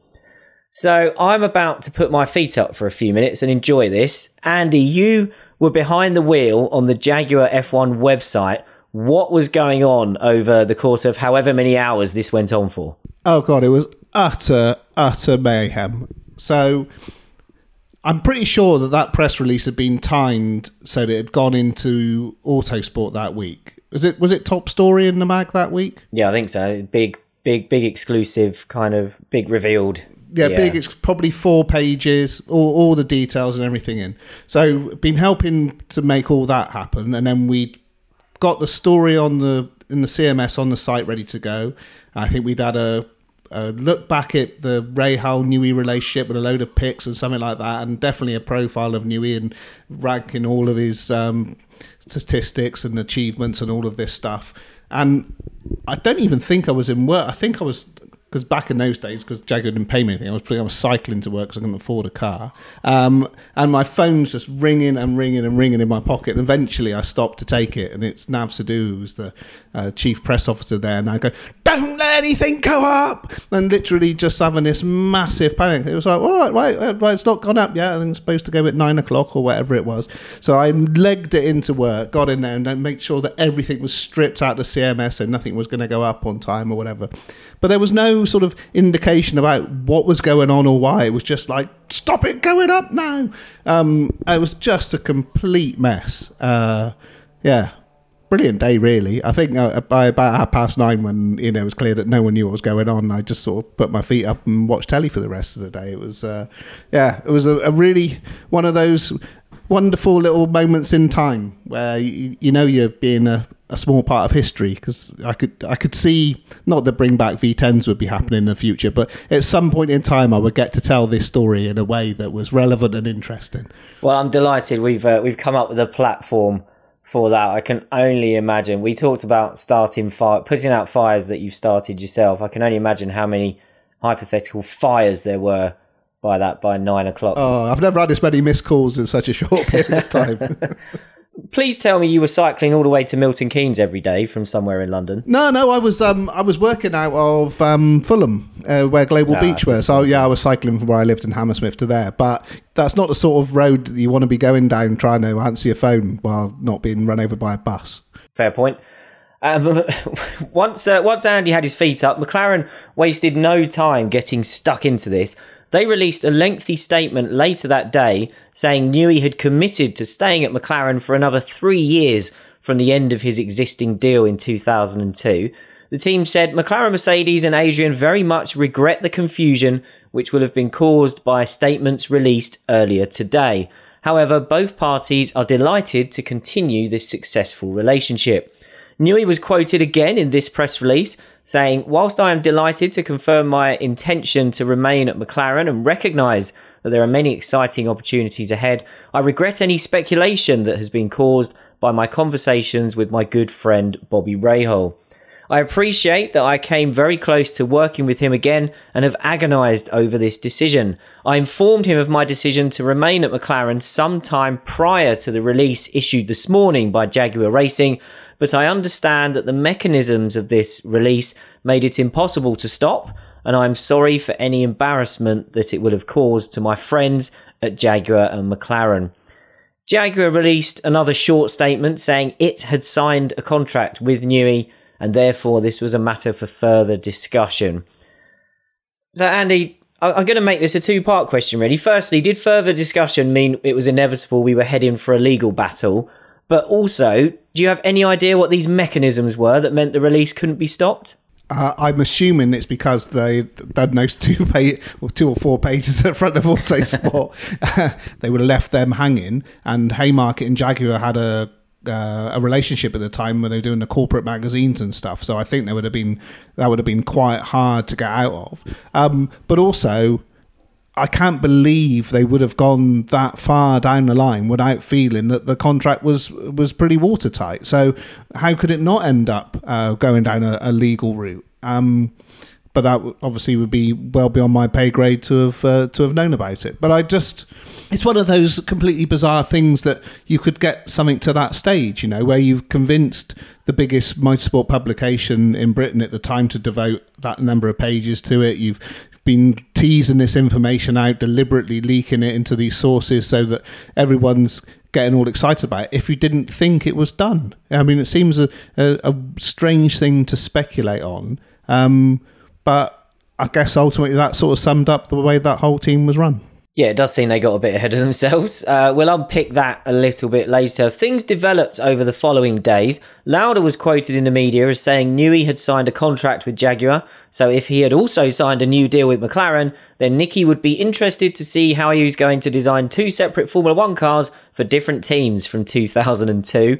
So I'm about to put my feet up for a few minutes and enjoy this. Andy, you were behind the wheel on the Jaguar F1 website. What was going on over the course of however many hours this went on for? Oh god, it was utter utter mayhem. So I'm pretty sure that that press release had been timed so that it had gone into Autosport that week. Was it was it top story in the mag that week? Yeah, I think so. Big big big exclusive kind of big revealed yeah, yeah, big. It's probably four pages, all, all the details and everything in. So, been helping to make all that happen, and then we got the story on the in the CMS on the site ready to go. I think we'd had a, a look back at the Rahal Newey relationship with a load of pics and something like that, and definitely a profile of Newey and ranking all of his um, statistics and achievements and all of this stuff. And I don't even think I was in work. I think I was because back in those days, because Jaguar didn't pay me anything, I was I was cycling to work because I couldn't afford a car, um, and my phone's just ringing and ringing and ringing in my pocket. And eventually, I stopped to take it, and it's Nav Sidhu, who's the uh, chief press officer there, and I go, "Don't let anything go up!" And literally just having this massive panic. It was like, "All right, right, right, it's not gone up yet. I think it's supposed to go at nine o'clock or whatever it was." So I legged it into work, got in there, and made sure that everything was stripped out of the CMS and nothing was going to go up on time or whatever. But there was no sort of indication about what was going on or why. It was just like, stop it going up now. Um, it was just a complete mess. Uh, yeah, brilliant day, really. I think uh, by about half past nine, when you know it was clear that no one knew what was going on, I just sort of put my feet up and watched telly for the rest of the day. It was, uh, yeah, it was a, a really one of those wonderful little moments in time where you, you know you're being a, a small part of history because I could I could see not that bring back V10s would be happening in the future, but at some point in time I would get to tell this story in a way that was relevant and interesting. Well, I'm delighted we've uh, we've come up with a platform for that. I can only imagine. We talked about starting fire, putting out fires that you've started yourself. I can only imagine how many hypothetical fires there were by that by nine o'clock. Oh, I've never had this many missed calls in such a short period of time. Please tell me you were cycling all the way to Milton Keynes every day from somewhere in London. No, no, I was um, I was working out of um, Fulham, uh, where Global Ah, Beach were. So yeah, I was cycling from where I lived in Hammersmith to there. But that's not the sort of road that you want to be going down trying to answer your phone while not being run over by a bus. Fair point. Um, once uh, once Andy had his feet up, McLaren wasted no time getting stuck into this. They released a lengthy statement later that day saying Newey had committed to staying at McLaren for another three years from the end of his existing deal in 2002. The team said McLaren Mercedes and Adrian very much regret the confusion which will have been caused by statements released earlier today. However, both parties are delighted to continue this successful relationship. Newey was quoted again in this press release saying, Whilst I am delighted to confirm my intention to remain at McLaren and recognise that there are many exciting opportunities ahead, I regret any speculation that has been caused by my conversations with my good friend Bobby Rahal. I appreciate that I came very close to working with him again and have agonised over this decision. I informed him of my decision to remain at McLaren sometime prior to the release issued this morning by Jaguar Racing, but I understand that the mechanisms of this release made it impossible to stop, and I'm sorry for any embarrassment that it would have caused to my friends at Jaguar and McLaren. Jaguar released another short statement saying it had signed a contract with Newey and therefore this was a matter for further discussion. So, Andy, I'm going to make this a two part question, really. Firstly, did further discussion mean it was inevitable we were heading for a legal battle? But also, do you have any idea what these mechanisms were that meant the release couldn't be stopped? Uh, I'm assuming it's because they done those two page, or two or four pages at the front of Autosport. they would have left them hanging, and Haymarket and Jaguar had a uh, a relationship at the time when they were doing the corporate magazines and stuff. So I think there would have been that would have been quite hard to get out of. Um, but also, I can't believe they would have gone that far down the line without feeling that the contract was was pretty watertight. So how could it not end up uh, going down a, a legal route? Um, but that obviously would be well beyond my pay grade to have uh, to have known about it. But I just it's one of those completely bizarre things that you could get something to that stage, you know, where you've convinced the biggest motorsport publication in Britain at the time to devote that number of pages to it. You've been teasing this information out, deliberately leaking it into these sources so that everyone's getting all excited about it if you didn't think it was done. I mean, it seems a, a, a strange thing to speculate on. Um, but I guess ultimately that sort of summed up the way that whole team was run. Yeah, it does seem they got a bit ahead of themselves. Uh, we'll unpick that a little bit later. Things developed over the following days. Lauda was quoted in the media as saying Newey had signed a contract with Jaguar, so if he had also signed a new deal with McLaren, then Niki would be interested to see how he was going to design two separate Formula One cars for different teams from 2002.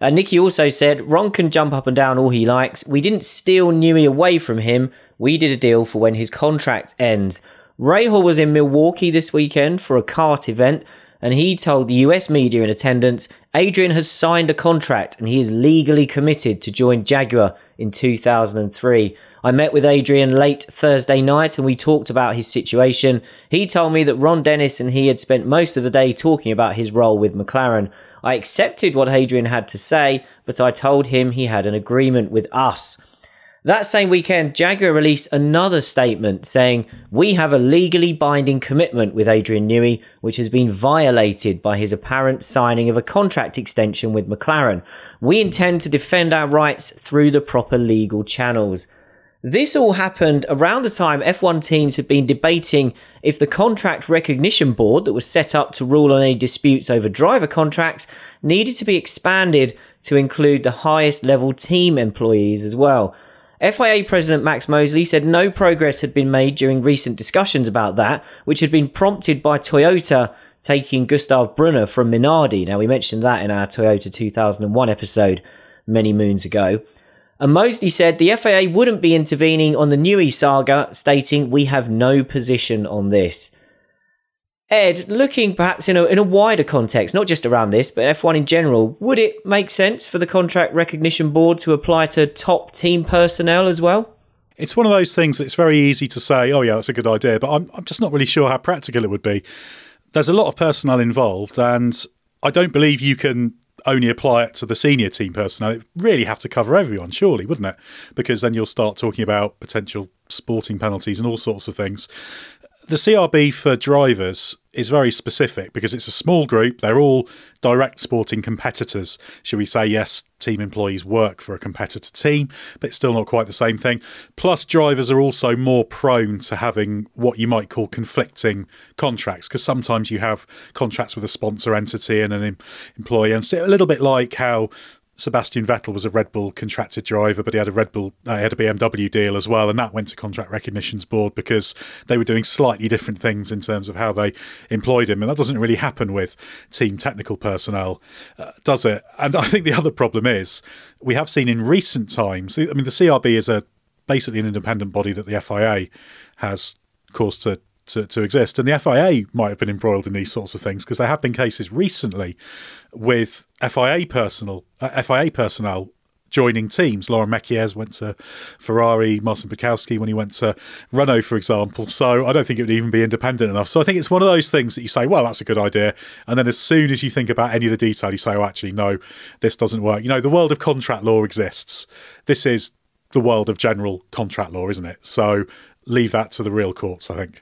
Uh, Niki also said, Ron can jump up and down all he likes. We didn't steal Newey away from him. We did a deal for when his contract ends. Rahal was in Milwaukee this weekend for a kart event, and he told the US media in attendance Adrian has signed a contract and he is legally committed to join Jaguar in 2003. I met with Adrian late Thursday night and we talked about his situation. He told me that Ron Dennis and he had spent most of the day talking about his role with McLaren. I accepted what Adrian had to say, but I told him he had an agreement with us. That same weekend, Jaguar released another statement saying, We have a legally binding commitment with Adrian Newey, which has been violated by his apparent signing of a contract extension with McLaren. We intend to defend our rights through the proper legal channels. This all happened around the time F1 teams had been debating if the contract recognition board that was set up to rule on any disputes over driver contracts needed to be expanded to include the highest level team employees as well. FIA President Max Mosley said no progress had been made during recent discussions about that, which had been prompted by Toyota taking Gustav Brunner from Minardi. Now, we mentioned that in our Toyota 2001 episode many moons ago. And Mosley said the FIA wouldn't be intervening on the Newey saga, stating, We have no position on this. Edd, looking perhaps in a, in a wider context, not just around this, but F1 in general, would it make sense for the Contract Recognition Board to apply to top team personnel as well? It's one of those things that's very easy to say, oh, yeah, that's a good idea, but I'm, I'm just not really sure how practical it would be. There's a lot of personnel involved, and I don't believe you can only apply it to the senior team personnel. It really have to cover everyone, surely, wouldn't it? Because then you'll start talking about potential sporting penalties and all sorts of things the CRB for drivers is very specific because it's a small group. They're all direct sporting competitors. Should we say, yes, team employees work for a competitor team, but it's still not quite the same thing. Plus, drivers are also more prone to having what you might call conflicting contracts because sometimes you have contracts with a sponsor entity and an employee. And so a little bit like how Sebastian Vettel was a Red Bull contracted driver, but he had a Red Bull, uh, he had a BMW deal as well, and that went to Contract Recognition's board because they were doing slightly different things in terms of how they employed him, and that doesn't really happen with team technical personnel, uh, does it? And I think the other problem is we have seen in recent times. I mean, the CRB is a basically an independent body that the FIA has caused to to, to exist. And the FIA might have been embroiled in these sorts of things because there have been cases recently with FIA personnel, uh, FIA personnel joining teams. Laurent Mekies went to Ferrari, Marcin Budkowski when he went to Renault, for example. So I don't think it would even be independent enough. So I think it's one of those things that you say, well, that's a good idea. And then as soon as you think about any of the detail, you say, oh, actually, no, this doesn't work. You know, the world of contract law exists. This is the world of general contract law, isn't it? So leave that to the real courts, I think.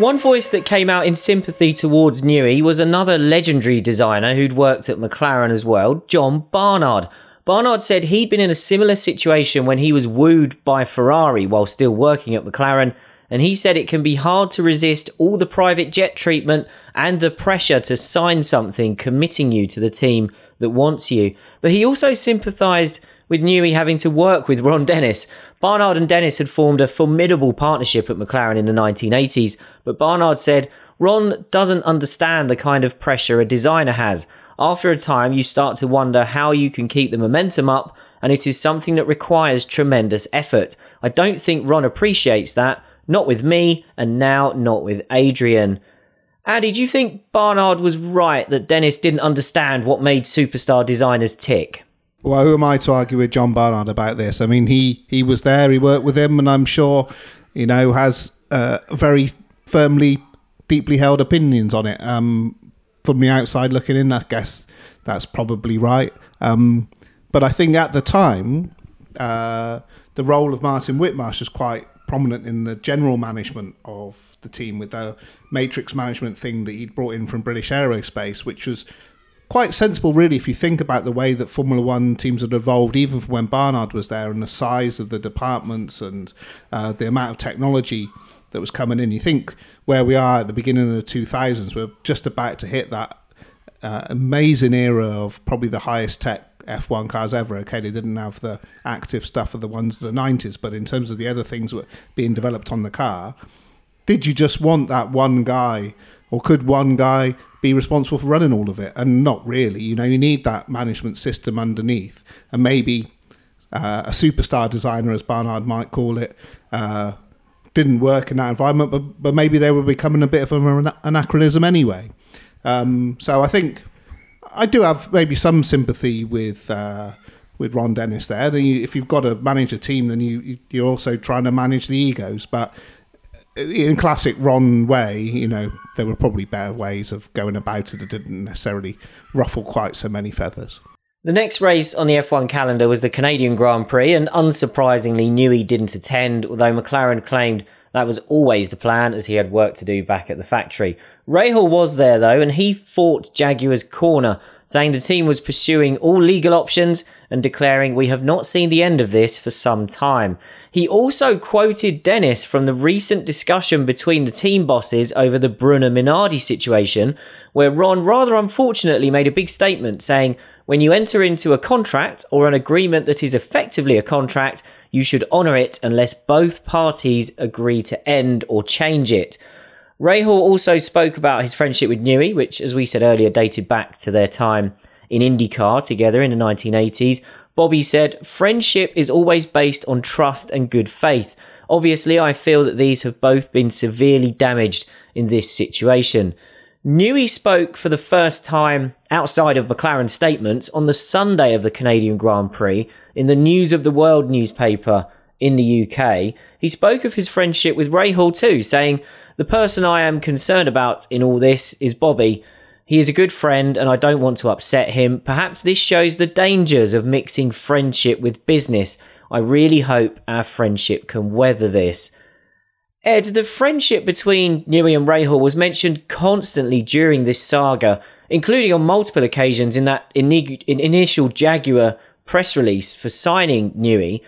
One voice that came out in sympathy towards Newey was another legendary designer who'd worked at McLaren as well, John Barnard. Barnard said he'd been in a similar situation when he was wooed by Ferrari while still working at McLaren, and he said it can be hard to resist all the private jet treatment and the pressure to sign something committing you to the team that wants you. But he also sympathised with Newey having to work with Ron Dennis. Barnard and Dennis had formed a formidable partnership at McLaren in the 1980s, but Barnard said, Ron doesn't understand the kind of pressure a designer has. After a time, you start to wonder how you can keep the momentum up, and it is something that requires tremendous effort. I don't think Ron appreciates that, not with me, and now not with Adrian. Addy, do you think Barnard was right that Dennis didn't understand what made superstar designers tick? Well, who am I to argue with John Barnard about this? I mean, he he was there, he worked with him, and I'm sure, you know, has uh, very firmly, deeply held opinions on it. Um, from the outside looking in, I guess that's probably right. Um, but I think at the time, uh, the role of Martin Whitmarsh was quite prominent in the general management of the team with the matrix management thing that he'd brought in from British Aerospace, which was quite sensible, really, if you think about the way that Formula One teams had evolved, even from when Barnard was there, and the size of the departments and uh, the amount of technology that was coming in. You think where we are at the beginning of the 2000s, we're just about to hit that uh, amazing era of probably the highest tech F1 cars ever. Okay, they didn't have the active stuff of the ones of the 90s, but in terms of the other things that were being developed on the car, did you just want that one guy, or could one guy be responsible for running all of it. And not really. You know, you need that management system underneath, and maybe uh, a superstar designer, as Barnard might call it, uh, didn't work in that environment. But but maybe they were becoming a bit of an anachronism anyway. Um, so I think I do have maybe some sympathy with. Uh, with Ron Dennis there, if you've got to manage a team, then you you're also trying to manage the egos. But in classic Ron way, you know, there were probably better ways of going about it that didn't necessarily ruffle quite so many feathers. The next race on the F1 calendar was the Canadian Grand Prix, and unsurprisingly, Newey didn't attend, although McLaren claimed That was always the plan as he had work to do back at the factory. Rahal was there though, and he fought Jaguar's corner, saying the team was pursuing all legal options and declaring, We have not seen the end of this for some time. He also quoted Dennis from the recent discussion between the team bosses over the Brunner Minardi situation, where Ron rather unfortunately made a big statement saying, When you enter into a contract or an agreement that is effectively a contract, you should honour it unless both parties agree to end or change it. Rahal also spoke about his friendship with Newey, which, as we said earlier, dated back to their time in IndyCar together in the 1980s. Bobby said, Friendship is always based on trust and good faith. Obviously, I feel that these have both been severely damaged in this situation. Newey spoke for the first time outside of McLaren's statements on the Sunday of the Canadian Grand Prix in the News of the World newspaper in the UK. He spoke of his friendship with Rahal too, saying, The person I am concerned about in all this is Bobby. He is a good friend and I don't want to upset him. Perhaps this shows the dangers of mixing friendship with business. I really hope our friendship can weather this. Edd, the friendship between Newey and Rahal was mentioned constantly during this saga, including on multiple occasions in that initial Jaguar press release for signing Newey.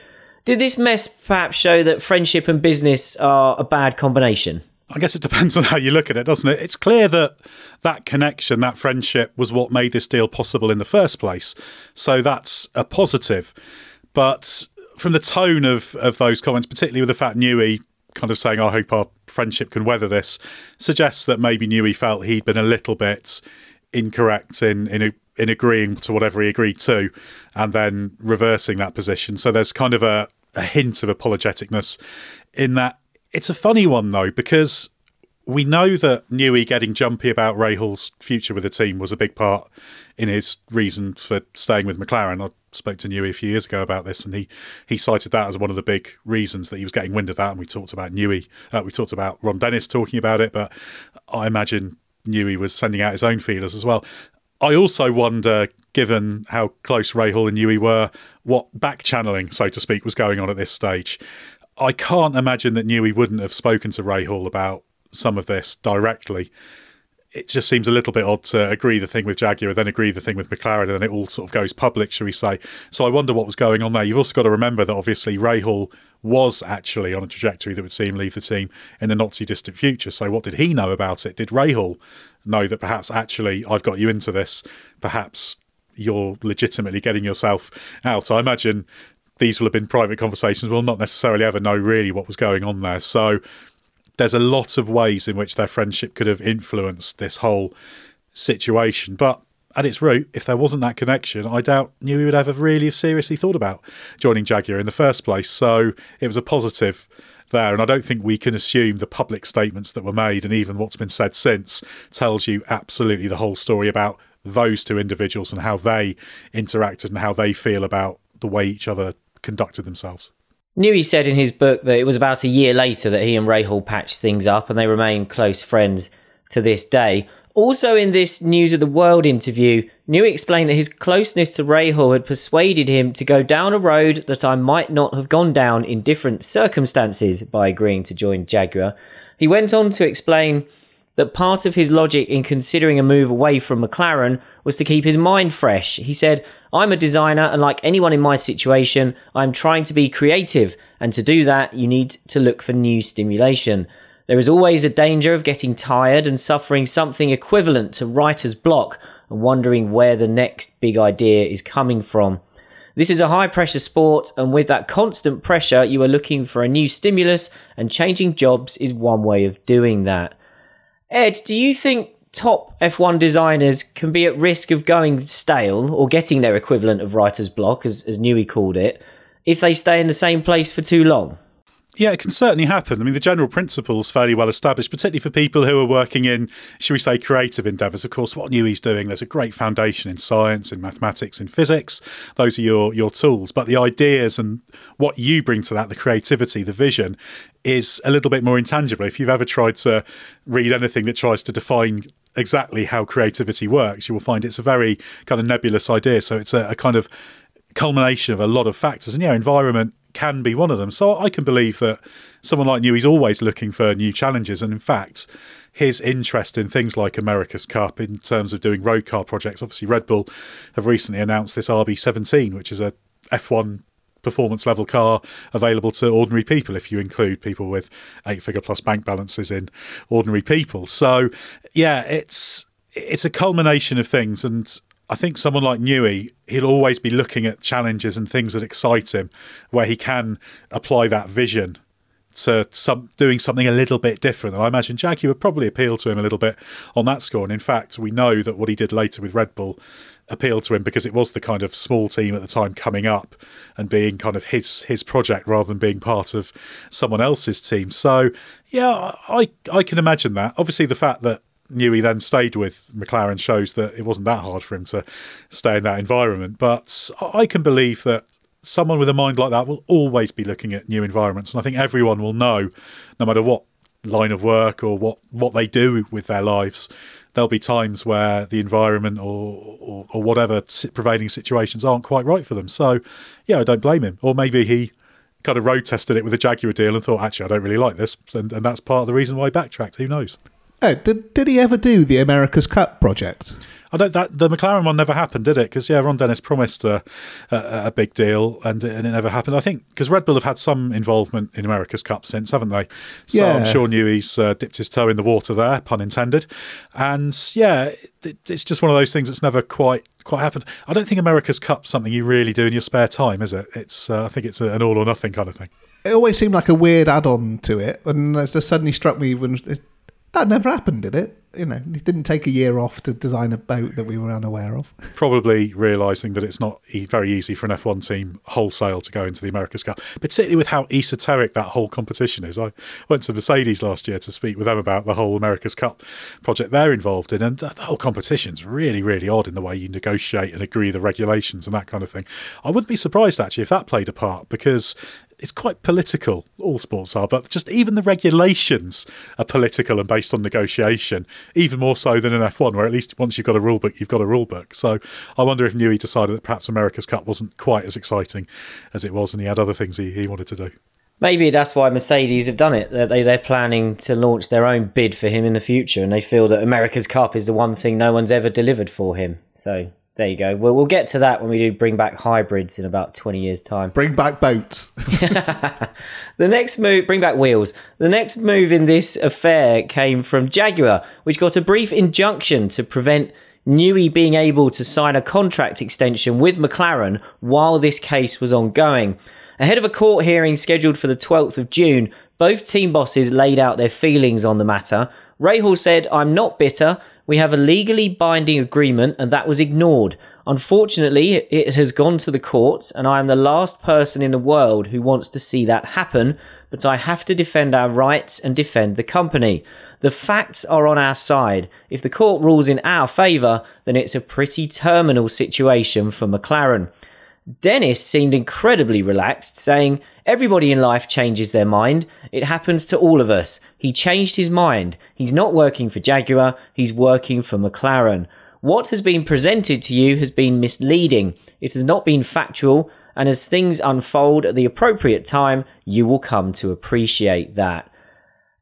Did this mess perhaps show that friendship and business are a bad combination? I guess it depends on how you look at it, doesn't it? It's clear that that connection, that friendship, was what made this deal possible in the first place. So that's a positive. But from the tone of, of those comments, particularly with the fact Newey kind of saying, I hope our friendship can weather this, suggests that maybe Newey felt he'd been a little bit incorrect in, in, in agreeing to whatever he agreed to and then reversing that position. So there's kind of a, a hint of apologeticness in that. It's a funny one, though, because we know that Newey getting jumpy about Rahal's future with the team was a big part in his reason for staying with McLaren. I spoke to Newey a few years ago about this, and he he cited that as one of the big reasons that he was getting wind of that. And we talked about Newey, uh, we talked about Ron Dennis talking about it, but I imagine Newey was sending out his own feelers as well. I also wonder, given how close Rahal and Newey were, what back channeling, so to speak, was going on at this stage. I can't imagine that Newey wouldn't have spoken to Rahal about some of this directly it just seems a little bit odd to agree the thing with Jaguar, then agree the thing with McLaren, and then it all sort of goes public, shall we say. So I wonder what was going on there. You've also got to remember that obviously Rahal was actually on a trajectory that would see him leave the team in the not too distant future. So what did he know about it? Did Rahal know that perhaps actually I've got you into this? Perhaps you're legitimately getting yourself out. I imagine these will have been private conversations. We'll not necessarily ever know really what was going on there. So there's a lot of ways in which their friendship could have influenced this whole situation. But at its root, if there wasn't that connection, I doubt Newey would ever really have seriously thought about joining Jaguar in the first place. So it was a positive there. And I don't think we can assume the public statements that were made and even what's been said since tells you absolutely the whole story about those two individuals and how they interacted and how they feel about the way each other conducted themselves. Newey said in his book that it was about a year later that he and Rahal patched things up and they remain close friends to this day. Also, in this News of the World interview, Newey explained that his closeness to Rahal had persuaded him to go down a road that I might not have gone down in different circumstances by agreeing to join Jaguar. He went on to explain that part of his logic in considering a move away from McLaren was to keep his mind fresh. He said, I'm a designer, and like anyone in my situation, I'm trying to be creative, and to do that, you need to look for new stimulation. There is always a danger of getting tired and suffering something equivalent to writer's block and wondering where the next big idea is coming from. This is a high pressure sport, and with that constant pressure, you are looking for a new stimulus, and changing jobs is one way of doing that. Edd, do you think top F1 designers can be at risk of going stale or getting their equivalent of writer's block, as, as Newey called it, if they stay in the same place for too long? Yeah, it can certainly happen. I mean, the general principle is fairly well established, particularly for people who are working in, should we say, creative endeavours. Of course, what Newey's doing, there's a great foundation in science, in mathematics, in physics. Those are your your tools. But the ideas and what you bring to that, the creativity, the vision, is a little bit more intangible. If you've ever tried to read anything that tries to define exactly how creativity works, you will find it's a very kind of nebulous idea. So it's a, a kind of culmination of a lot of factors. And yeah, environment can be one of them. So I can believe that someone like Newey's always looking for new challenges, and in fact, his interest in things like America's Cup in terms of doing road car projects. Obviously, Red Bull have recently announced this RB17, which is a F1 performance level car available to ordinary people if you include people with eight figure plus bank balances in ordinary people. So yeah, it's it's a culmination of things and I think someone like Newey, he'll always be looking at challenges and things that excite him, where he can apply that vision to some doing something a little bit different. And I imagine Jaguar would probably appeal to him a little bit on that score. And in fact, we know that what he did later with Red Bull appealed to him because it was the kind of small team at the time coming up and being kind of his his project rather than being part of someone else's team. So yeah, I I can imagine that. Obviously, the fact that Newey then stayed with McLaren shows that it wasn't that hard for him to stay in that environment. But I can believe that someone with a mind like that will always be looking at new environments, and I think everyone will know, no matter what line of work or what what they do with their lives there'll be times where the environment or, or, or whatever prevailing situations aren't quite right for them. So, yeah, I don't blame him. Or maybe he kind of road tested it with a Jaguar deal and thought, actually, I don't really like this, and, and that's part of the reason why he backtracked. Who knows? Did, did he ever do the America's Cup project? I don't. That the McLaren one never happened, did it? Because yeah, Ron Dennis promised a, a, a, big deal, and and it never happened. I think because Red Bull have had some involvement in America's Cup since, haven't they? So yeah. I'm sure Newey's uh, dipped his toe in the water there, pun intended. And yeah, it, it's just one of those things that's never quite quite happened. I don't think America's Cup something you really do in your spare time, is it? It's uh, I think it's an all or nothing kind of thing. It always seemed like a weird add-on to it, and it just suddenly struck me when it, that never happened, did it? you know, he didn't take a year off to design a boat that we were unaware of. Probably realizing that it's not very easy for an F1 team wholesale to go into the America's Cup, particularly with how esoteric that whole competition is. I went to Mercedes last year to speak with them about the whole America's Cup project they're involved in, and the whole competition's really, really odd in the way you negotiate and agree the regulations and that kind of thing. I wouldn't be surprised actually if that played a part because it's quite political. All sports are, but just even the regulations are political and based on negotiation, even more so than in F1, where at least once you've got a rule book, you've got a rule book. So I wonder if Newey decided that perhaps America's Cup wasn't quite as exciting as it was, and he had other things he, he wanted to do. Maybe that's why Mercedes have done it. They, they're planning to launch their own bid for him in the future, and they feel that America's Cup is the one thing no one's ever delivered for him. So there you go. Well, we'll get to that when we do bring back hybrids in about 20 years' time. Bring back boats. the next move, bring back wheels. The next move in this affair came from Jaguar, which got a brief injunction to prevent Newey being able to sign a contract extension with McLaren while this case was ongoing. Ahead of a court hearing scheduled for the 12th of June, both team bosses laid out their feelings on the matter. Rahal said, I'm not bitter. We have a legally binding agreement, and that was ignored. Unfortunately, it has gone to the courts, and I am the last person in the world who wants to see that happen, but I have to defend our rights and defend the company. The facts are on our side. If the court rules in our favour, then it's a pretty terminal situation for McLaren. Dennis seemed incredibly relaxed, saying, Everybody in life changes their mind. It happens to all of us. He changed his mind. He's not working for Jaguar, he's working for McLaren. What has been presented to you has been misleading. It has not been factual, and as things unfold at the appropriate time, you will come to appreciate that.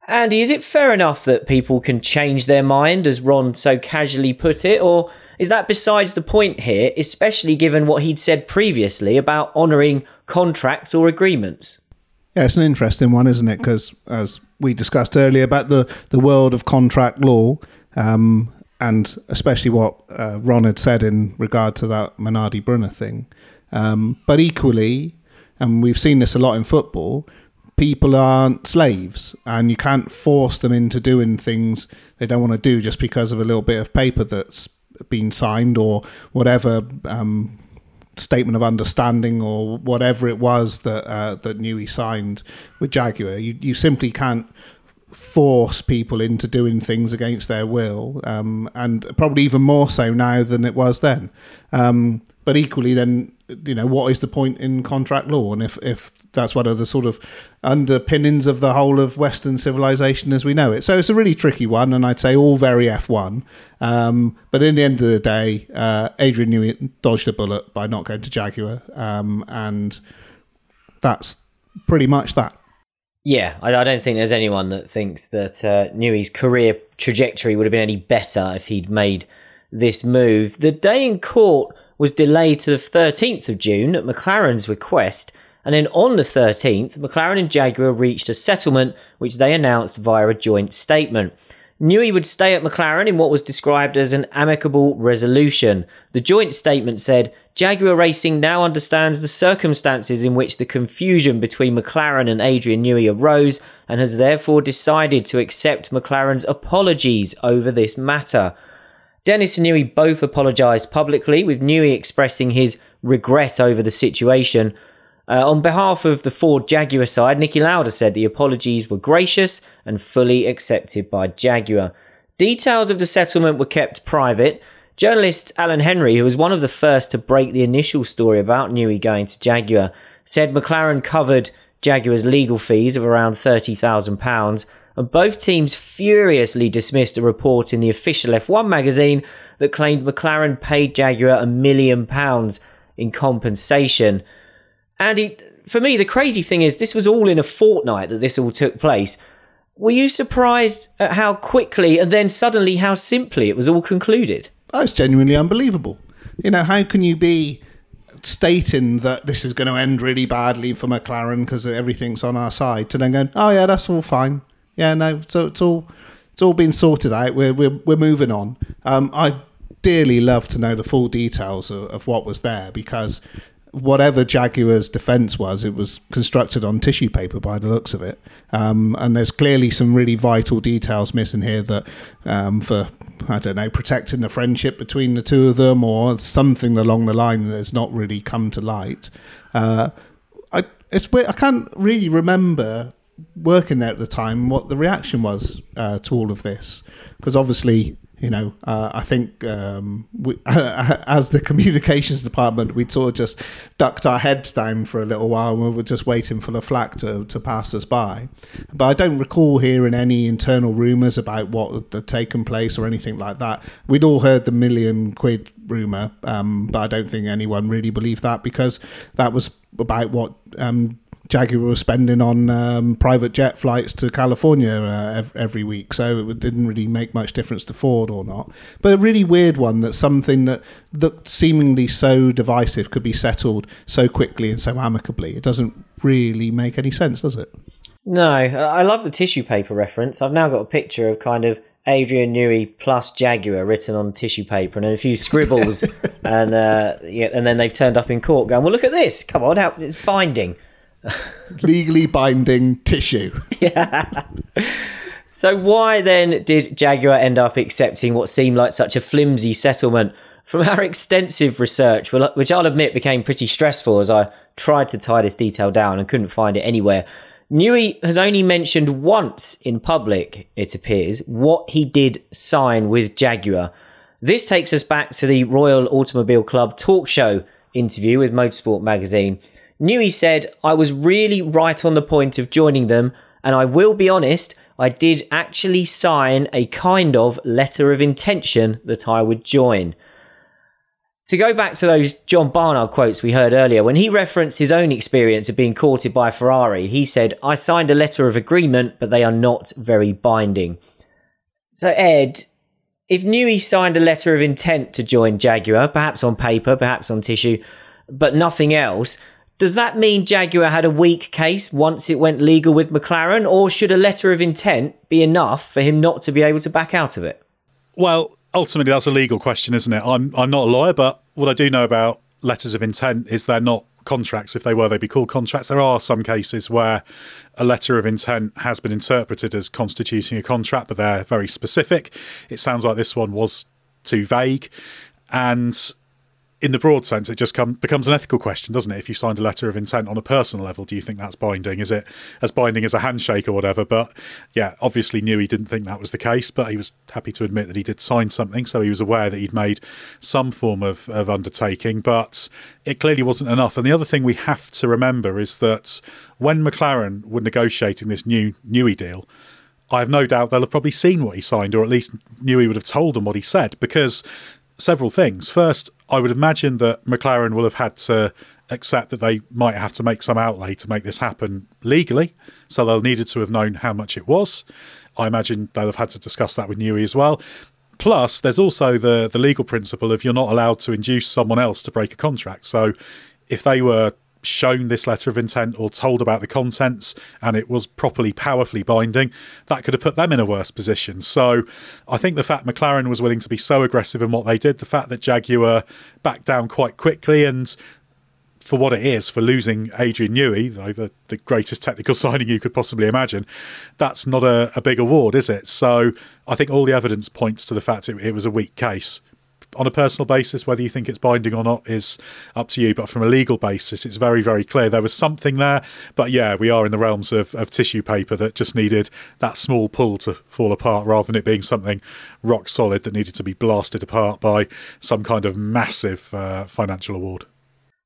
Andy, is it fair enough that people can change their mind, as Ron so casually put it, or is that besides the point here, especially given what he'd said previously about honouring contracts or agreements? Yeah, it's an interesting one, isn't it? Because as we discussed earlier about the, the world of contract law, um, and especially what uh, Ron had said in regard to that Minardi Brunner thing. Um, but equally, and we've seen this a lot in football, people aren't slaves and you can't force them into doing things they don't want to do just because of a little bit of paper that's been signed or whatever um, statement of understanding or whatever it was that uh, that Newey signed with Jaguar. You you simply can't force people into doing things against their will, um, and probably even more so now than it was then. Um, but equally, then you know what is the point in contract law, and if if that's one of the sort of underpinnings of the whole of Western civilization as we know it. So it's a really tricky one, and I'd say all very F1. Um, but in the end of the day, uh, Adrian Newey dodged a bullet by not going to Jaguar, um, and that's pretty much that. Yeah, I, I don't think there's anyone that thinks that uh, Newey's career trajectory would have been any better if he'd made this move. The day in court was delayed to the 13th of June at McLaren's request, and then on the 13th, McLaren and Jaguar reached a settlement which they announced via a joint statement. Newey would stay at McLaren in what was described as an amicable resolution. The joint statement said Jaguar Racing now understands the circumstances in which the confusion between McLaren and Adrian Newey arose and has therefore decided to accept McLaren's apologies over this matter. Dennis and Newey both apologised publicly, with Newey expressing his regret over the situation. Uh, on behalf of the Ford Jaguar side, Niki Lauda said the apologies were gracious and fully accepted by Jaguar. Details of the settlement were kept private. Journalist Alan Henry, who was one of the first to break the initial story about Newey going to Jaguar, said McLaren covered Jaguar's legal fees of around £30,000, and both teams furiously dismissed a report in the official F1 magazine that claimed McLaren paid Jaguar a million pounds in compensation. And for me, the crazy thing is, this was all in a fortnight that this all took place. Were you surprised at how quickly and then suddenly how simply it was all concluded? Oh, it's genuinely unbelievable. You know, how can you be stating that this is going to end really badly for McLaren because everything's on our side to then go, oh yeah, that's all fine. Yeah, no, so it's all it's all been sorted out. We're we're we're moving on. Um, I dearly love to know the full details of, of what was there because whatever Jaguar's defence was, it was constructed on tissue paper by the looks of it. Um, and there's clearly some really vital details missing here that, um, for I don't know, protecting the friendship between the two of them or something along the line that has not really come to light. Uh, I it's weird, I can't really remember working there at the time what the reaction was uh, to all of this because obviously you know, uh, I think um, we, as the communications department, we sort of just ducked our heads down for a little while and we were just waiting for the flak to, to pass us by. But I don't recall hearing any internal rumours about what had taken place or anything like that. We'd all heard the million quid rumour, um, but I don't think anyone really believed that because that was about what um, Jaguar was spending on um, private jet flights to California uh, every week, so it didn't really make much difference to Ford or not. But a really weird one that something that looked seemingly so divisive could be settled so quickly and so amicably. It doesn't really make any sense, does it? No, I love the tissue paper reference. I've now got a picture of kind of Adrian Newey plus Jaguar written on tissue paper and a few scribbles, and uh, yeah, and then they've turned up in court going, "Well, look at this! Come on, how, it's binding." legally binding tissue. Yeah. So why then did Jaguar end up accepting what seemed like such a flimsy settlement? From our extensive research, uh, which I'll admit became pretty stressful as I tried to tie this detail down and couldn't find it anywhere, Newey has only mentioned once in public, it appears, what he did sign with Jaguar. This takes us back to the Royal Automobile Club talk show interview with Motorsport magazine. Newey said, I was really right on the point of joining them, and I will be honest, I did actually sign a kind of letter of intention that I would join. To go back to those John Barnard quotes we heard earlier, when he referenced his own experience of being courted by Ferrari, he said, I signed a letter of agreement, but they are not very binding. So, Edd, if Newey signed a letter of intent to join Jaguar, perhaps on paper, perhaps on tissue, but nothing else, does that mean Jaguar had a weak case once it went legal with McLaren, or should a letter of intent be enough for him not to be able to back out of it? Well, ultimately, that's a legal question, isn't it? I'm I'm not a lawyer, but what I do know about letters of intent is they're not contracts. If they were, they'd be called contracts. There are some cases where a letter of intent has been interpreted as constituting a contract, but they're very specific. It sounds like this one was too vague. And in the broad sense, it just come, becomes an ethical question, doesn't it? If you signed a letter of intent on a personal level, do you think that's binding? Is it as binding as a handshake or whatever? But yeah, obviously Newey didn't think that was the case, but he was happy to admit that he did sign something. So he was aware that he'd made some form of, of undertaking, but it clearly wasn't enough. And the other thing we have to remember is that when McLaren were negotiating this new Newey deal, I have no doubt they'll have probably seen what he signed, or at least Newey would have told them what he said, because several things. First, I would imagine that McLaren will have had to accept that they might have to make some outlay to make this happen legally. So they'll needed to have known how much it was. I imagine they'll have had to discuss that with Newey as well. Plus, there's also the the legal principle of you're not allowed to induce someone else to break a contract. So if they were shown this letter of intent or told about the contents and it was properly powerfully binding, that could have put them in a worse position. So I think the fact McLaren was willing to be so aggressive in what they did, the fact that Jaguar backed down quite quickly and for what it is for losing Adrian Newey, the, the greatest technical signing you could possibly imagine, that's not a, a, big award, is it? So I think all the evidence points to the fact it, it was a weak case. On a personal basis, whether you think it's binding or not is up to you. But from a legal basis, it's very, very clear there was something there. But yeah, we are in the realms of, of tissue paper that just needed that small pull to fall apart rather than it being something rock solid that needed to be blasted apart by some kind of massive uh, financial award.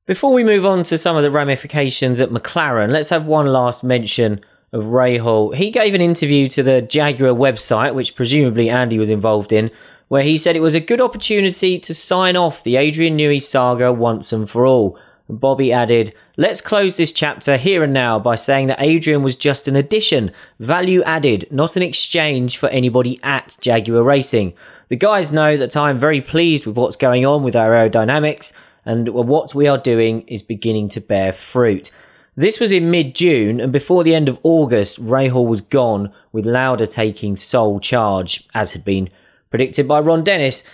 Before we move on to some of the ramifications at McLaren, let's have one last mention of Rahal. He gave an interview to the Jaguar website, which presumably Andy was involved in, where he said it was a good opportunity to sign off the Adrian Newey saga once and for all. Bobby added, Let's close this chapter here and now by saying that Adrian was just an addition, value added, not an exchange for anybody at Jaguar Racing. The guys know that I'm very pleased with what's going on with our aerodynamics and what we are doing is beginning to bear fruit. This was in mid June, and before the end of August, Rahal was gone, with Lauda taking sole charge, as had been predicted by Ron Dennis.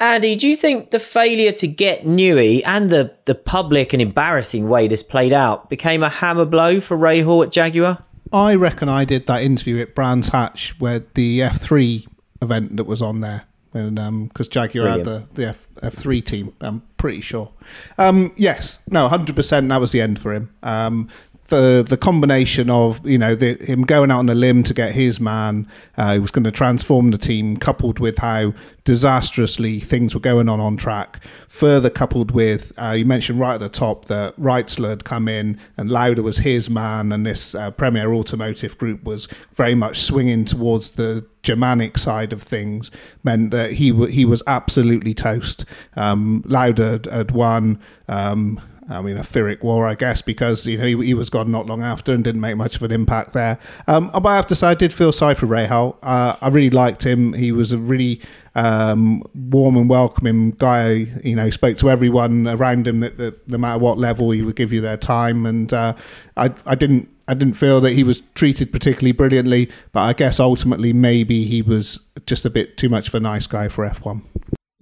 Andy, do you think the failure to get Newey and the, the public and embarrassing way this played out became a hammer blow for Rahal at Jaguar? I reckon I did that interview at Brands Hatch where the F3 event that was on there and because um, Jaguar Brilliant. had the, the F, F3 team, I'm pretty sure. Um, yes, no, 100%. That was the end for him. Um, the the combination of you know the, him going out on a limb to get his man, uh, he was going to transform the team, coupled with how disastrously things were going on on track. Further coupled with uh, you mentioned right at the top that Reitzle had come in and Lauda was his man, and this uh, Premier Automotive Group was very much swinging towards the Germanic side of things. Meant that he w- he was absolutely toast. Um, Lauda had, had won. Um, I mean, a Pyrrhic war, I guess, because you know he, he, was gone not long after and didn't make much of an impact there. Um, but I have to say, I did feel sorry for Rahal. Uh, I really liked him. He was a really um, warm and welcoming guy. You know, spoke to everyone around him that, that no matter what level, he would give you their time. And uh, I, I didn't, I didn't feel that he was treated particularly brilliantly. But I guess ultimately, maybe he was just a bit too much of a nice guy for F1.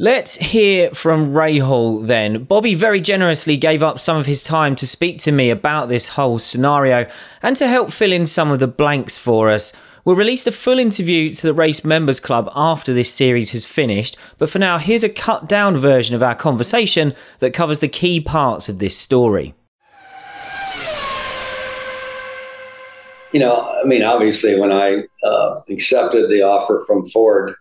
Let's hear from Rahal then. Bobby very generously gave up some of his time to speak to me about this whole scenario and to help fill in some of the blanks for us. We'll release the full interview to the Race Members Club after this series has finished, but for now, here's a cut down version of our conversation that covers the key parts of this story. You know, I mean, obviously, when I uh, accepted the offer from Ford,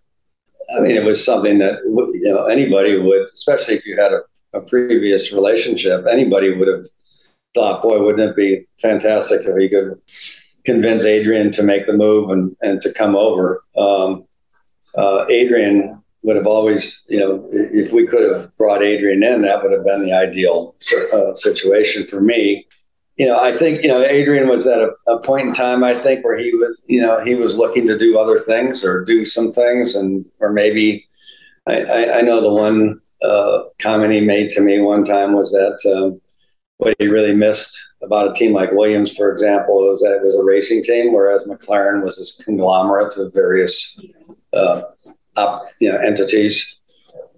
I mean, it was something that you know anybody would, especially if you had a, a previous relationship, anybody would have thought, boy, wouldn't it be fantastic if he could convince Adrian to make the move and, and to come over. Um, uh, Adrian would have always, you know, if we could have brought Adrian in, that would have been the ideal uh, situation for me you know, I think you know Adrian was at a, a, point in time I think where he was, you know, he was looking to do other things or do some things, and or maybe I, I, I know the one uh, comment he made to me one time was that um, what he really missed about a team like Williams, for example, was that it was a racing team, whereas McLaren was this conglomerate of various uh, op, you know entities.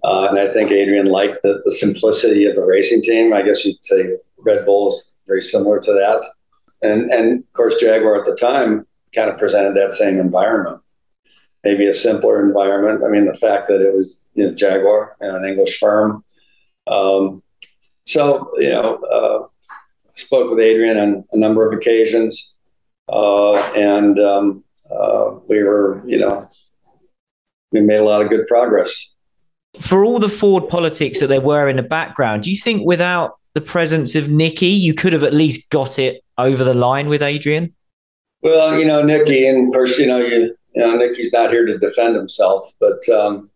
Uh, and I think Adrian liked the, the simplicity of the racing team. I guess you'd say Red Bull's very similar to that. And and of course, Jaguar at the time kind of presented that same environment, maybe a simpler environment. I mean, the fact that it was you know Jaguar and an English firm. Um, so you know, uh, spoke with Adrian on a number of occasions, uh, and um, uh, we were you know we made a lot of good progress. For all the Ford politics that there were in the background, do you think without the presence of Niki, you could have at least got it over the line with Adrian? Well, you know, and of course, you know, you, you know, Niki's not here to defend himself, but um,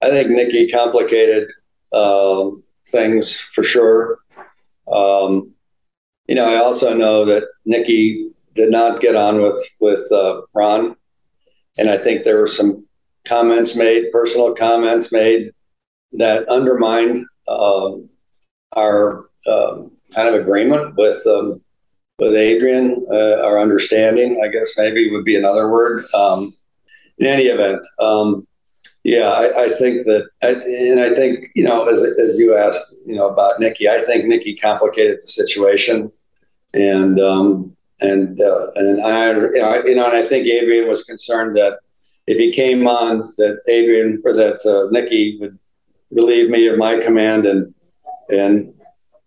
I think Niki complicated um, things for sure. Um, you know, I also know that Niki did not get on with with uh, Ron, and I think there were some comments made, personal comments made, that undermined um, our um, kind of agreement with um, with Adrian. Uh, our understanding, I guess, maybe would be another word. Um, in any event, um, yeah, I, I, think that, and I think you know, as, as you asked, you know, about Niki, I think Niki complicated the situation, and um, and uh, and I, you know, you know, and I think Adrian was concerned that if he came on, that Adrian or that uh, Niki would relieve me of my command, and and